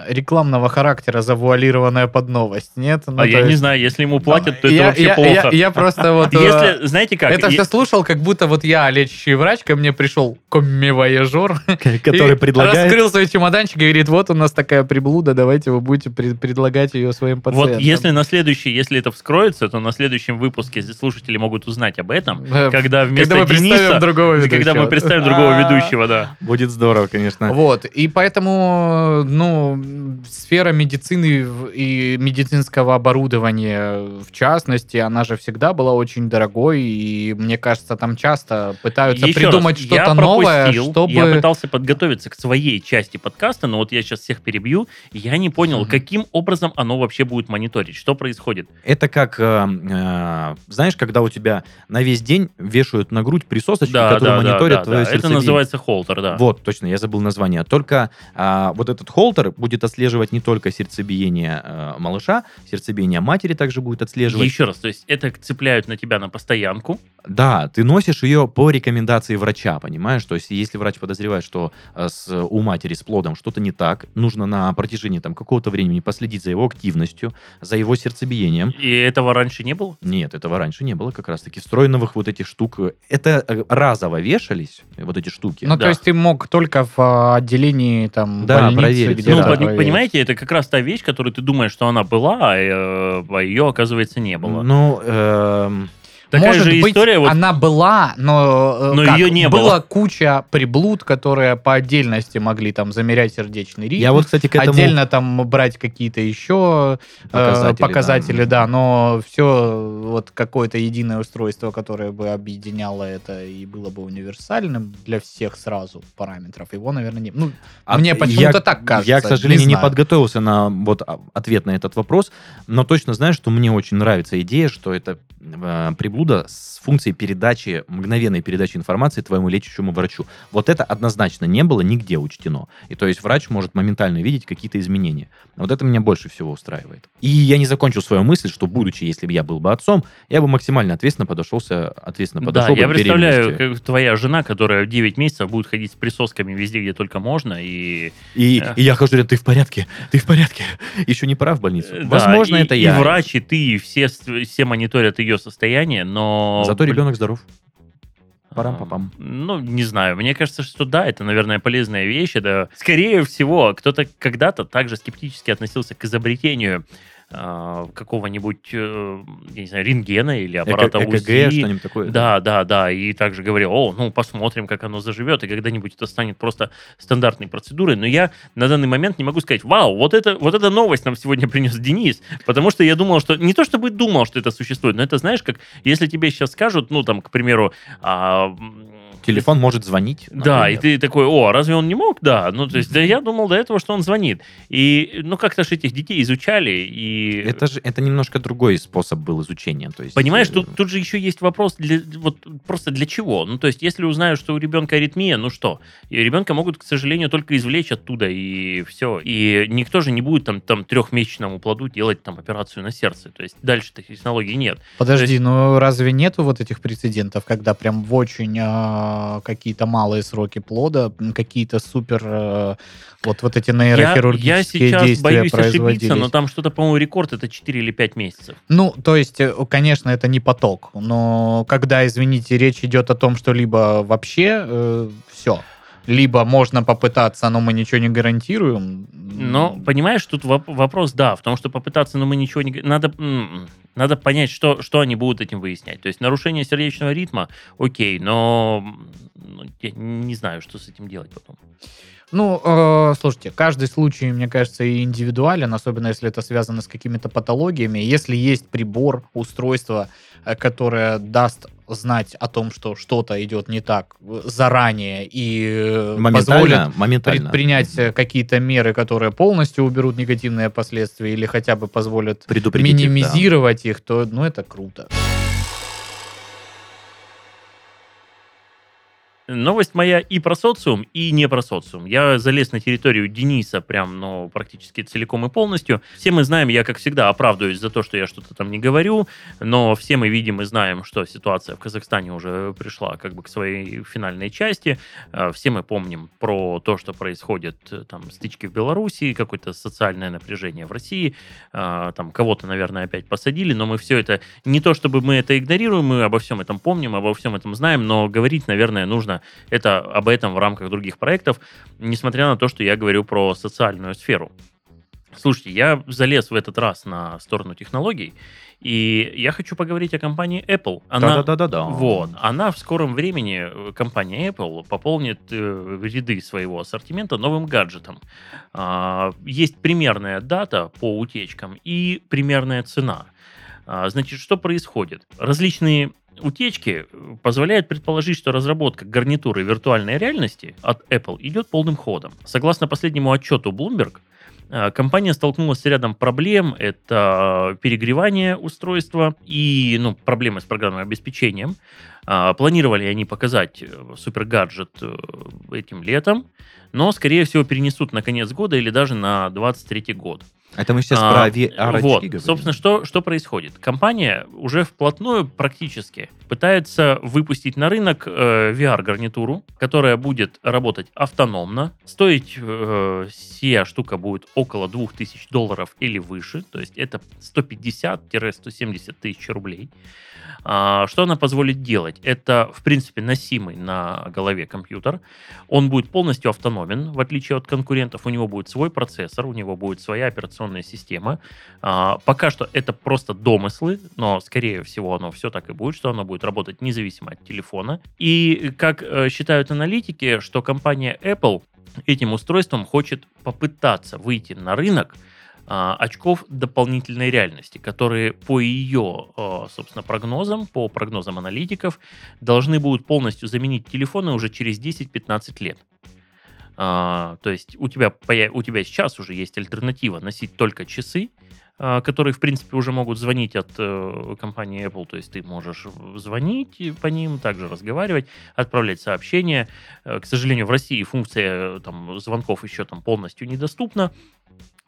рекламного характера, завуалированная под новость, нет? Ну, а я не есть- знаю, если ему платят, то это я, вообще я- плохо. Я, я просто вот... э, Если, знаете как, это все слушал, как будто вот я, лечащий врач, ко мне пришел коммивояжер, Который предлагает... раскрыл свой чемоданчик и говорит, вот у нас такая приблуда, давайте вы будете пред- предлагать ее своим пациентам. вот если на следующий, если это вскроется, то на следующем выпуске слушатели могут узнать об этом, Э, когда вместо Когда мы Дениса, представим другого ведущего. когда мы представим другого А. ведущего, да. Будет здорово, конечно. Вот, и поэтому, ну, сфера медицины и медицинского оборудования, в частности, она же всегда была очень дорогой, и мне кажется, там часто пытаются Еще придумать раз, что-то новое, чтобы... Я пытался подготовиться к своей части подкаста, но вот я сейчас всех перебью, и я не понял, Мгм. каким образом оно вообще будет мониторить, что происходит. Это как, э, э, знаешь, когда у тебя на весь день вешают на грудь присосочки, Да, которые да, да, мониторят да, твое да. Это сердцебиение. называется холтер, да. Вот, точно, я забыл название. Только а, вот этот холтер будет отслеживать не только сердцебиение э, малыша, сердцебиение матери также будет отслеживать. Еще раз, то есть это цепляют на тебя на постоянку, Да, ты носишь ее по рекомендации врача, понимаешь? То есть если врач подозревает, что э, с, у матери с плодом что-то не так, нужно на протяжении там какого-то времени последить за его активностью, за его сердцебиением. и этого раньше не было? Нет, этого раньше не было как раз-таки встроенных вот этих штук. Это э, разово вешались, э, вот эти штуки. Ну, Да. то есть ты мог только в а, отделении там Да, больницы, проверить. где Ну, Да, проверить. понимаете, это как раз та вещь, которую ты думаешь, что она была, а, э, а ее, оказывается, не было. Ну, эм, Такая Может же быть, история, вот она была, но, э, Но как, ее не была было. куча приблуд, которые по отдельности могли там замерять сердечный ритм. я вот, кстати, к этому... Отдельно там брать какие-то еще показатели, Показатели, показатели да. да. но все вот какое-то единое устройство, которое бы объединяло это и было бы универсальным для всех сразу параметров, его, наверное, не... Ну, А мне я- почему-то так кажется. Я, к сожалению, не, знаю. подготовился на вот а, ответ на этот вопрос, но точно знаю, что мне очень нравится идея, что это э, приблуда с функцией передачи, мгновенной передачи информации твоему лечащему врачу. Вот это однозначно не было нигде учтено. И то есть врач может моментально видеть какие-то изменения. Вот это меня больше всего устраивает. И я не закончил свою мысль, что будучи, если бы я был бы отцом, я бы максимально ответственно подошелся, ответственно Да, подошел бы я представляю, как твоя жена, которая в 9 месяцев будет ходить с присосками везде, где только можно, и... И, Да. и я хожу, ты в порядке, ты в порядке. Еще не пора в больницу. э, да, Возможно, и- это и я. врач, и ты, и все, все мониторят ее состояние, но... Зато ребенок здоров. а, Парам-папам. Ну, не знаю. Мне кажется, что да, это, наверное, полезная вещь. Это, скорее всего, кто-то когда-то также скептически относился к изобретению а, какого-нибудь, э, я не знаю, рентгена или аппарата ЭКГ, УЗИ. что-нибудь такое. Да, да, да. И также говорил, о, ну, посмотрим, как оно заживет, и когда-нибудь это станет просто стандартной процедурой. Но я на данный момент не могу сказать, вау, вот это, вот эта новость нам сегодня принес Денис, потому что я думал, что не то чтобы думал, что это существует, но это, знаешь, как если тебе сейчас скажут, ну, там, к примеру, а, Телефон может звонить. да, и например. ты такой, о, разве он не мог? Да, ну, то есть, да, я думал до этого, что он звонит. И, ну, как-то же этих детей изучали, и... Это же это немножко другой способ был изучения. То есть, Понимаешь, э, тут, тут же еще есть вопрос, для, вот просто для чего? Ну, то есть, если узнают, что у ребенка аритмия, ну что? И ребенка могут, к сожалению, только извлечь оттуда, и все. И никто же не будет там, там трехмесячному плоду делать там операцию на сердце. То есть, дальше таких технологий нет. Подожди, ну разве нету вот этих прецедентов, когда прям в очень а, какие-то малые сроки плода, какие-то супер э, вот, вот эти Я, нейрохирургические я сейчас действия боюсь ошибиться, но там что-то, по-моему, рекорд это 4 или 5 месяцев. Ну, то есть, э, конечно, это не поток, но когда, извините, речь идет о том, что либо вообще все, либо можно попытаться, но мы ничего не гарантируем. Но, понимаешь, тут воп- вопрос, да, в том, что попытаться, но мы ничего не... Надо, надо понять, что, что они будут этим выяснять. То есть нарушение сердечного ритма, окей, но ну, я не знаю, что с этим делать потом. Ну, э, слушайте, каждый случай, мне кажется, и индивидуален, особенно если это связано с какими-то патологиями. Если есть прибор, устройство, э, которое даст знать о том, что что-то идет не так э, заранее и э, позволит моментально, моментально. предпринять э, какие-то меры, которые полностью уберут негативные последствия или хотя бы позволят их, да. минимизировать их, то ну это круто. Новость моя и про социум, и не про социум. Я залез на территорию Дениса прям, ну, практически целиком и полностью. Все мы знаем, я, как всегда, оправдываюсь за то, что я что-то там не говорю, но все мы видим и знаем, что ситуация в Казахстане уже пришла как бы к своей финальной части. Э, Все мы помним про то, что происходит, э, там, стычки в Беларуси, какое-то социальное напряжение в России, Э, там, кого-то, наверное, опять посадили, но мы все это, не то чтобы мы это игнорируем, мы обо всем этом помним, обо всем этом знаем, но говорить, наверное, нужно это об этом в рамках других проектов, несмотря на то, что я говорю про социальную сферу. Слушайте, я залез в этот раз на сторону технологий, и я хочу поговорить о компании Apple. Она, Да-да-да-да. вот, она в скором времени, э, компания Apple, пополнит э, ряды своего ассортимента новым гаджетом. А, есть примерная дата по утечкам и примерная цена. А, значит, что происходит? Различные утечки э, позволяют предположить, что разработка гарнитуры виртуальной реальности от Apple идет полным ходом. Согласно последнему отчету Bloomberg, э, компания столкнулась с рядом проблем. Это перегревание устройства и ну, проблемы с программным обеспечением. А, Планировали они показать э, супергаджет э, этим летом, но, скорее всего, перенесут на конец года или даже на 23 год. Это мы сейчас А, про VR Вот, говорим. собственно, что, что происходит? Компания уже вплотную практически пытается выпустить на рынок э, VR-гарнитуру, которая будет работать автономно. Стоить э, сия штука будет около 2000 долларов или выше, то есть это 150-170 тысяч рублей. А, Что она позволит делать? Это, в принципе, носимый на голове компьютер. Он будет полностью автономен, в отличие от конкурентов. У него будет свой процессор, у него будет своя операционная система. А, Пока что это просто домыслы, но, скорее всего, оно все так и будет, что оно будет работать независимо от телефона. И, как э, считают аналитики, что компания Apple этим устройством хочет попытаться выйти на рынок а, очков дополнительной реальности, которые по ее, а, собственно, прогнозам, по прогнозам аналитиков, должны будут полностью заменить телефоны уже через 10-15 лет. А, то есть у тебя, у тебя сейчас уже есть альтернатива носить только часы, а, которые, в принципе, уже могут звонить от э, компании Apple. То есть ты можешь звонить по ним, также разговаривать, отправлять сообщения. Э, К сожалению, в России функция э, там, звонков еще там полностью недоступна.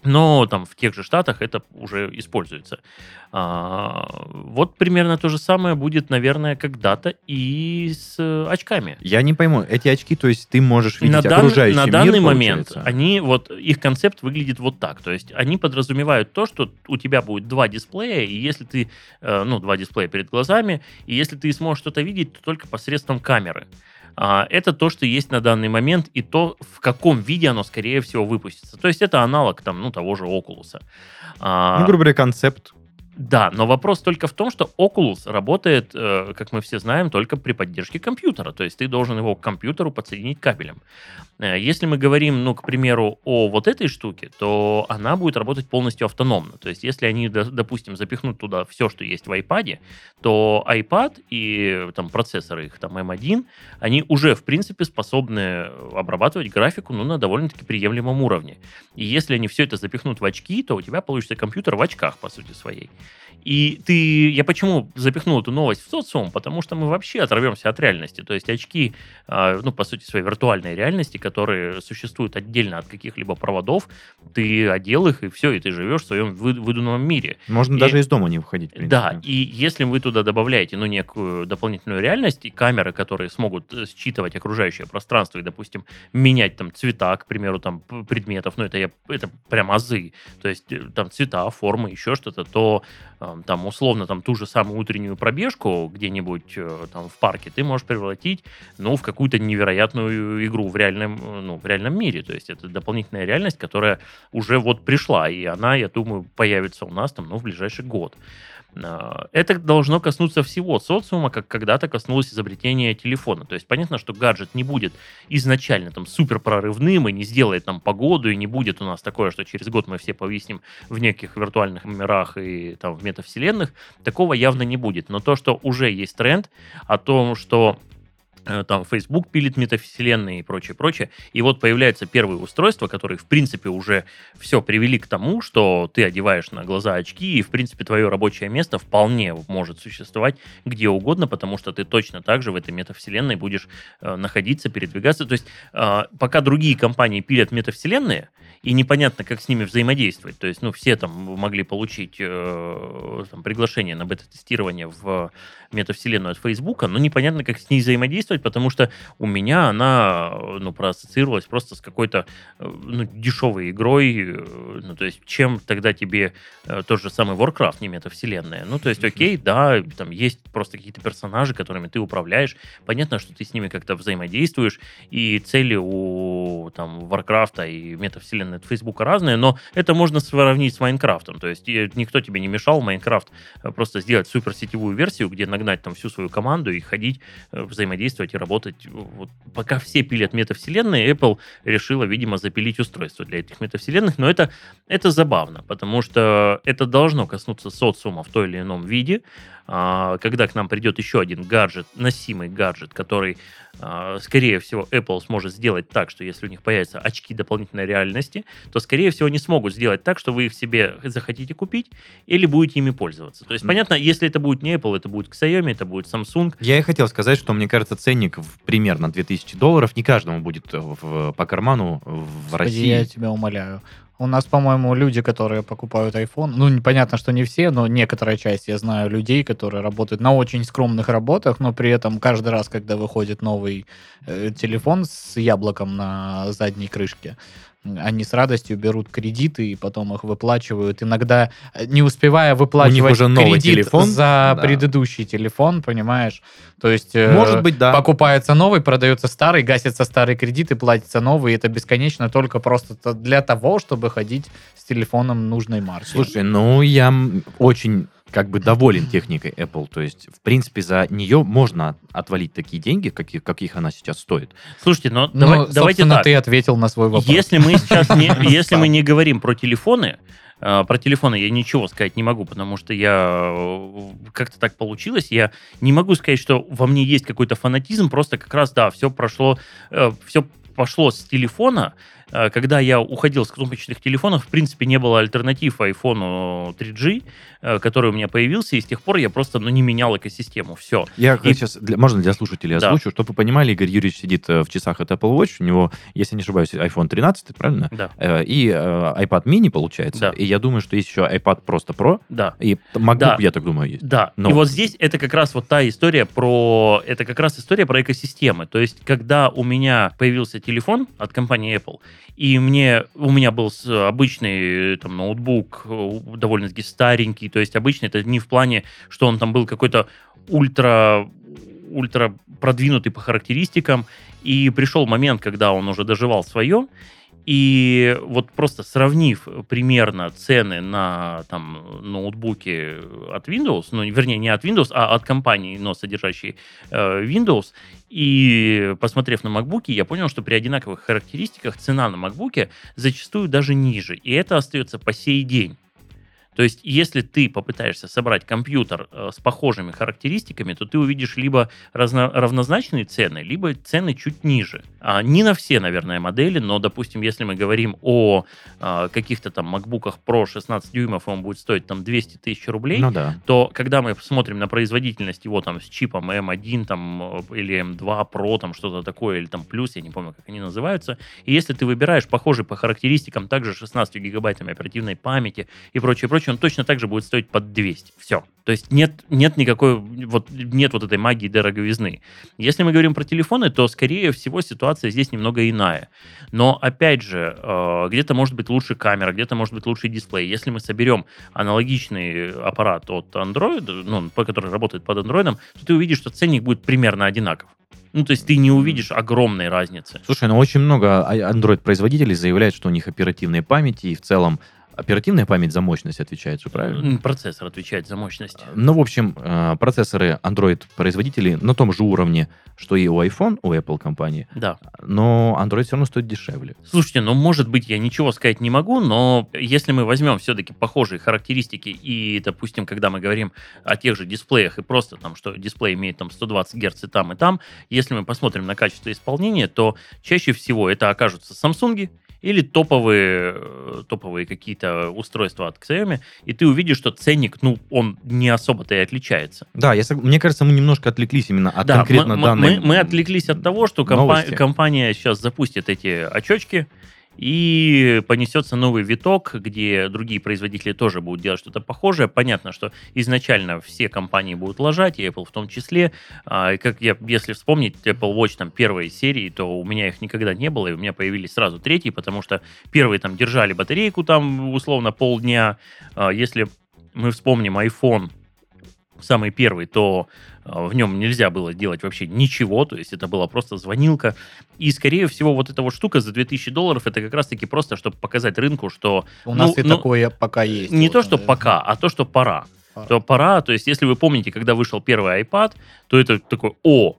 Но там в тех же штатах это уже используется. А, вот примерно то же самое будет, наверное, когда-то и с э, очками. Я не пойму, эти очки, то есть ты можешь видеть на, дан- окружающий на мир, данный момент получается? они вот их концепт выглядит вот так, то есть они подразумевают то, что у тебя будет два дисплея, и если ты э, ну два дисплея перед глазами, и если ты сможешь что-то видеть, то только посредством камеры. А, это то, что есть на данный момент, и то, в каком виде оно, скорее всего, выпустится. То есть это аналог там, ну, того же Oculus. А, Ну, грубо говоря, концепт. Да, но вопрос только в том, что Oculus работает, э, как мы все знаем, только при поддержке компьютера. То есть ты должен его к компьютеру подсоединить кабелем. Э, Если мы говорим, ну, к примеру, о вот этой штуке, то она будет работать полностью автономно. То есть если они, до- допустим, запихнут туда все, что есть в iPad, то iPad и там процессоры их, там M1, они уже, в принципе, способны обрабатывать графику ну, на довольно-таки приемлемом уровне. И если они все это запихнут в очки, то у тебя получится компьютер в очках, по сути своей. И ты... Я почему запихнул эту новость в социум? Потому что мы вообще оторвемся от реальности. То есть очки, а, ну, по сути, своей виртуальной реальности, которые существуют отдельно от каких-либо проводов, ты одел их, и все, и ты живешь в своем вы- выдуманном мире. Можно И- даже из дома не выходить. Да, и если вы туда добавляете, ну, некую дополнительную реальность, и камеры, которые смогут э, считывать окружающее пространство и, допустим, менять там цвета, к примеру, там предметов, ну, это, я, это прям азы, то есть э, там цвета, формы, еще что-то, то э, там условно там ту же самую утреннюю пробежку где-нибудь э, там в парке ты можешь превратить, ну, в какую-то невероятную игру в реальном, э, ну, в реальном мире, то есть это дополнительная реальность, которая уже вот пришла, и она, я думаю, появится у нас там, ну, в ближайший год. А, Это должно коснуться всего социума, как когда-то коснулось изобретения телефона. То есть понятно, что гаджет не будет изначально там супер прорывным и не сделает нам погоду, и не будет у нас такое, что через год мы все повиснем в неких виртуальных мирах и там в метавселенных. Такого явно не будет. Но то, что уже есть тренд о том, что там Facebook пилит метавселенные и прочее, прочее. И вот появляются первые устройства, которые, в принципе, уже все привели к тому, что ты одеваешь на глаза очки, и, в принципе, твое рабочее место вполне может существовать где угодно, потому что ты точно так же в этой метавселенной будешь э, находиться, передвигаться. То есть, э, пока другие компании пилят метавселенные, и непонятно, как с ними взаимодействовать. То есть, ну, все там могли получить э, там, приглашение на бета-тестирование в метавселенную от Фейсбука, но непонятно, как с ней взаимодействовать, потому что у меня она, э, ну, проассоциировалась просто с какой-то, э, ну, дешевой игрой, э, ну, то есть, чем тогда тебе тот же самый Warcraft, не метавселенная. Ну, то есть, окей, да, там есть просто какие-то персонажи, которыми ты управляешь, понятно, что ты с ними как-то взаимодействуешь, и цели у, там, Warcraft и метавселенной от Фейсбука разные, но это можно сравнить с Майнкрафтом, то есть, никто тебе не мешал Майнкрафт э, просто сделать суперсетевую версию, где нагнать там всю свою команду и ходить, э, взаимодействовать и работать. Вот пока все пилят метавселенные, Apple решила, видимо, запилить устройство для этих метавселенных, но это, это забавно, потому что это должно коснуться социума в той или ином виде, когда к нам придет еще один гаджет, носимый гаджет, который, а, скорее всего, Apple сможет сделать так, что если у них появятся очки дополнительной реальности, то, скорее всего, они смогут сделать так, что вы их себе захотите купить или будете ими пользоваться. То есть, понятно, если это будет не Apple, это будет Xiaomi, это будет Samsung, Я и хотел сказать, что мне кажется, ценник в примерно 2000 долларов не каждому будет э, в- по карману в Господи, России. я тебя умоляю. У нас, по-моему, люди, которые покупают iPhone, ну, непонятно, что не все, но некоторая часть, я знаю людей, которые работают на очень скромных работах, но при этом каждый раз, когда выходит новый э, телефон с яблоком на задней крышке, они с радостью берут кредиты и потом их выплачивают. Иногда, э, не успевая выплачивать уже новый кредит телефон, за да. предыдущий телефон, понимаешь? То есть... э, Может быть, да. Покупается новый, продается старый, гасится старый кредит и платится новый. И это бесконечно только просто для того, чтобы ходить с телефоном нужной марки. Слушай, ну я очень как бы доволен техникой Apple. То есть, в принципе, за нее можно отвалить такие деньги, каких, каких она сейчас стоит. Слушайте, но ну, давай- давайте так. ты ответил на свой вопрос. Если мы сейчас не, если мы не говорим про телефоны, э, про телефоны я ничего сказать не могу, потому что я э, как-то так получилось. Я не могу сказать, что во мне есть какой-то фанатизм, просто как раз, да, все прошло, все пошло с телефона. Э, Когда я уходил с кнопочных телефонов, в принципе, не было альтернатив iPhone 3G, э, который у меня появился, и с тех пор я просто ну, не менял экосистему. Все. Я И- сейчас, для- можно для слушателей Да. озвучу, чтобы вы понимали, Игорь Юрьевич сидит э, в часах от Apple Watch, у него, если не ошибаюсь, iPhone 13, правильно? Да, И iPad mini, получается. Да. И я думаю, что есть еще iPad просто Pro, да. и MacBook, Да. я так думаю, есть. Да, Но- и вот здесь это как раз вот та история про... Это как раз история про экосистемы. То есть, когда у меня появился телефон от компании Apple, и мне, у меня был обычный там, ноутбук, э, довольно-таки старенький, то есть обычный, это не в плане, что он там был какой-то ультра ультра продвинутый по характеристикам, и пришел момент, когда он уже доживал свое, и вот просто сравнив примерно цены на там, ноутбуки от Windows, ну, вернее, не от Windows, а от компании, но содержащей э, Windows, и посмотрев на MacBook, я понял, что при одинаковых характеристиках цена на MacBook зачастую даже ниже. И это остается по сей день. То есть, если ты попытаешься собрать компьютер э, с похожими характеристиками, то ты увидишь либо разно, равнозначные цены, либо цены чуть ниже. А, не на все, наверное, модели, но, допустим, если мы говорим о а, каких-то там MacBook Pro 16 дюймов, он будет стоить там 200 тысяч рублей, Ну да. то когда мы смотрим на производительность его там с чипом M1 там, э, или M2 Pro, там что-то такое, или там плюс, я не помню, как они называются, и если ты выбираешь похожий по характеристикам также 16 гигабайтами оперативной памяти и прочее, прочее, он точно так же будет стоить под 200. Все. То есть нет, нет никакой, вот нет вот этой магии дороговизны. Если мы говорим про телефоны, то, скорее всего, ситуация здесь немного иная. Но, опять же, э, где-то может быть лучше камера, где-то может быть лучший дисплей. Если мы соберем аналогичный аппарат от Android, ну, который работает под Android, то ты увидишь, что ценник будет примерно одинаков. Ну, то есть ты не увидишь огромной разницы. Слушай, ну очень много а- Android-производителей заявляют, что у них оперативные памяти, и в целом оперативная память за мощность отвечает, все правильно? Процессор отвечает за мощность. Ну, в общем, э, процессоры Android-производителей на том же уровне, что и у iPhone, у Apple компании, Да. но Android все равно стоит дешевле. Слушайте, ну, может быть, я ничего сказать не могу, но если мы возьмем все-таки похожие характеристики и, допустим, когда мы говорим о тех же дисплеях и просто там, что дисплей имеет там 120 Гц и там, и там, если мы посмотрим на качество исполнения, то чаще всего это окажутся Samsung или топовые, э, топовые какие-то устройства от Xiaomi, и ты увидишь, что ценник, ну, он не особо-то и отличается. Да, я, мне кажется, мы немножко отвлеклись именно от Да, конкретно мы, данной... мы, мы отвлеклись от того, что компа- новости. компания сейчас запустит эти очочки, и понесется новый виток, где другие производители тоже будут делать что-то похожее. Понятно, что изначально все компании будут ложать, и Apple в том числе. А, как я, если вспомнить Apple Watch там первой серии, то у меня их никогда не было, и у меня появились сразу третьи, потому что первые там держали батарейку там условно полдня. А, если мы вспомним iPhone самый первый, то в нем нельзя было делать вообще ничего, то есть это была просто звонилка. И, скорее всего, вот эта вот штука за 2000 долларов, это как раз-таки просто, чтобы показать рынку, что У нас Ну, и ну, такое пока есть. не Вот, то, что наверное. пока, а то, что пора. Пора. То пора, то есть если вы помните, когда вышел первый iPad, то это такой, о,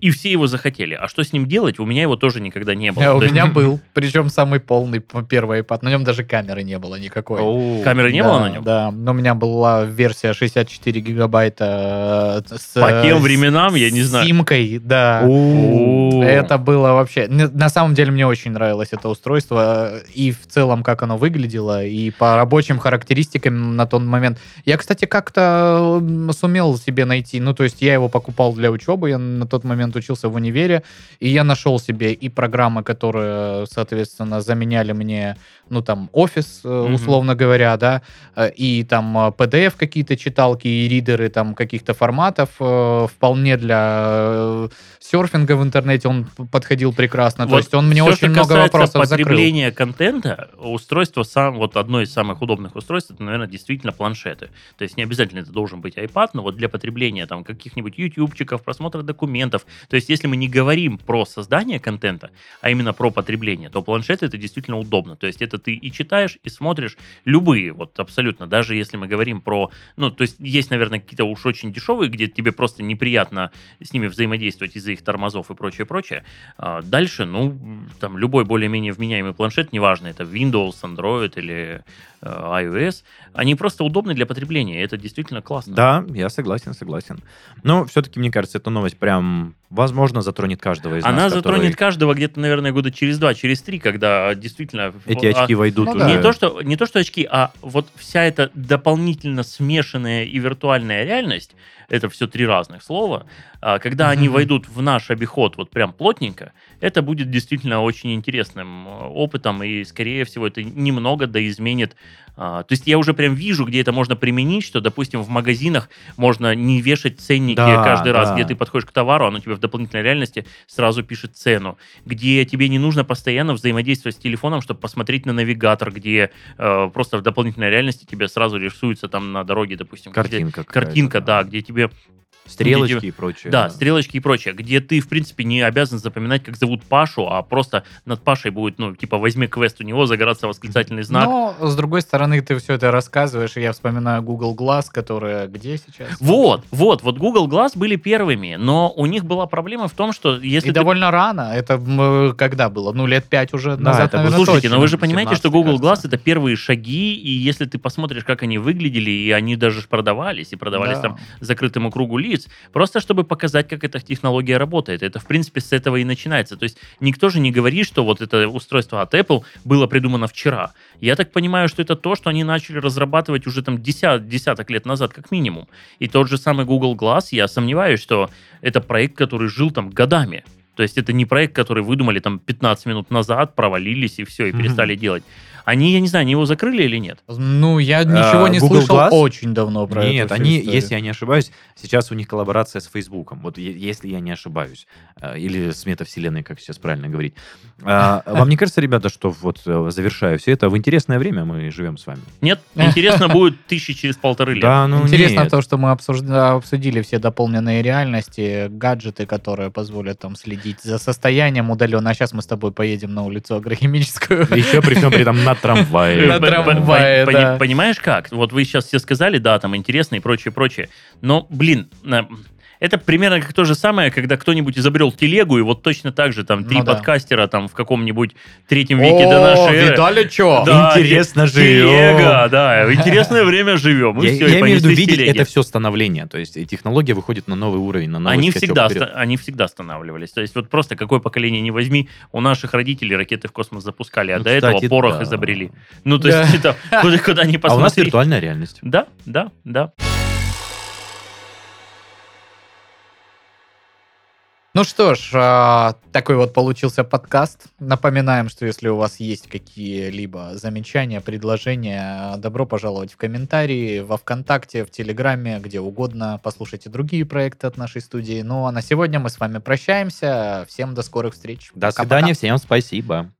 и все его захотели. А что с ним делать? У меня его тоже никогда не было. А у меня был, причем самый полный первый iPad. На нем даже камеры не было никакой. Камеры не Да, было на нем? Да, но у меня была версия 64 гигабайта э, с... По тем э, временам, я не знаю. симкой, да. Это было вообще... На самом деле мне очень нравилось это устройство. э, И в целом, как оно выглядело, и по рабочим характеристикам на тот момент. Я, кстати, как-то сумел себе найти... Ну, то есть я его покупал для учебы. Я на тот момент учился в универе. И я нашел себе и программы, которые, соответственно, заменяли мне, ну, там, офис, Мгм. условно говоря, да, э, и там э, PDF какие-то читалки и ридеры там каких-то форматов. Вполне для серфинга в интернете он подходил прекрасно. То Вот есть он мне всё, очень много вопросов закрыл. потребления контента, устройство сам, вот одно из самых удобных устройств, это, наверное, действительно планшеты. То есть не обязательно это должен быть iPad, но вот для потребления там каких-нибудь ютубчиков, просмотра документов. То есть если мы не говорим про создание контента, а именно про потребление, то планшет это действительно удобно. То есть это ты и читаешь, и смотришь любые, вот абсолютно, даже если мы говорим про, ну, то есть есть, наверное, какие-то уж очень дешевые, где тебе просто неприятно с ними взаимодействовать из-за их тормозов и прочее, прочее. А дальше, ну, там любой более-менее вменяемый планшет, неважно, это Windows, Android или iOS, они просто удобны для потребления, это действительно классно. Да, я согласен, согласен. Но все-таки, мне кажется, эта новость прям, возможно, затронет каждого из Она нас. затронет который- каждого где-то, наверное, года через два, через три, когда действительно... Эти а, очки войдут Ну уже. да. Не то, что, не то, что очки, а вот вся эта дополнительно смешанная и виртуальная реальность, это все три разных слова, а, когда они Мгм. войдут в наш обиход вот прям плотненько, это будет действительно очень интересным э, опытом, и, скорее всего, это немного доизменит. А, То есть я уже прям вижу, где это можно применить, что, допустим, в магазинах можно не вешать ценники Да, каждый раз, да. где ты подходишь к товару, оно тебе в дополнительной реальности сразу пишет цену, где тебе не нужно постоянно взаимодействовать с телефоном, чтобы посмотреть на навигатор, где э, просто в дополнительной реальности тебе сразу рисуется там на дороге, допустим, где- Картинка. какая-то, картинка, да, где тебе Стрелочки Где- и прочее. Да, стрелочки и прочее, где ты, в принципе, не обязан запоминать, как зовут Пашу, а просто над Пашей будет, ну, типа, возьми квест у него, загораться восклицательный знак. Но, с другой стороны, ты все это рассказываешь, и я вспоминаю Google Glass, которая где сейчас? Вот, вот, вот Google Glass были первыми, но у них была проблема в том, что если И ты довольно рано. Это когда было? Ну, лет пять уже Да, назад, это наверное, Слушайте, точно. но вы же понимаете, что 17, Google Glass кажется. это первые шаги, и если ты посмотришь, как они выглядели, и они даже продавались, и продавались Да. там закрытому кругу лиц, просто чтобы показать, как эта технология работает. Это, в принципе, с этого и начинается. То есть никто же не говорит, что вот это устройство от Apple было придумано вчера. Я так понимаю, что это то, что они начали разрабатывать уже там десят, десяток лет назад, как минимум. И тот же самый Google Glass, я сомневаюсь, что это проект, который жил там годами. То есть это не проект, который выдумали там 15 минут назад, провалились и все, и Мгм. перестали делать. Они, я не знаю, они его закрыли или нет? Ну, я ничего А, не Google слышал Glass? очень давно про Нет, эту всю они, историю. если я не ошибаюсь, сейчас у них коллаборация с Фейсбуком. Вот если я не ошибаюсь. Э, Или с метавселенной, как сейчас правильно говорить. А, Вам не кажется, ребята, что вот э, завершая все это, в интересное время мы живем с вами? Нет? Интересно будет тысячи через полторы лет. Да, ну Интересно нет. то, что мы обсужда- обсудили все дополненные реальности, гаджеты, которые позволят там следить за состоянием удаленно. А сейчас мы с тобой поедем на улицу агрохимическую. Еще при всем при этом на трамвае. На трамвае, да. Понимаешь как? Вот вы сейчас все сказали, да, там интересно и прочее, прочее. Но, блин, это примерно как то же самое, когда кто-нибудь изобрел телегу, и вот точно так же там три Ну да. подкастера там в каком-нибудь третьем веке до нашей эры. видали что? Да, Интересно те- живем. Телега, да, интересное время живем. Я, я имею в виду видеть это все становление. То есть и технология выходит на новый уровень, на новый Они всегда, они всегда останавливались. То есть вот просто какое поколение не возьми, у наших родителей ракеты в космос запускали, а Ну, до этого кстати, порох да. изобрели. Ну, то Да. есть это куда, куда ни А у посмотри. нас виртуальная реальность. Да, да, да. Ну что ж, а, такой вот получился подкаст. Напоминаем, что если у вас есть какие-либо замечания, предложения, добро пожаловать в комментарии, во Вконтакте, в Телеграме, где угодно. Послушайте другие проекты от нашей студии. Ну а на сегодня мы с вами прощаемся. Всем до скорых встреч. До Пока-пока. свидания, всем спасибо.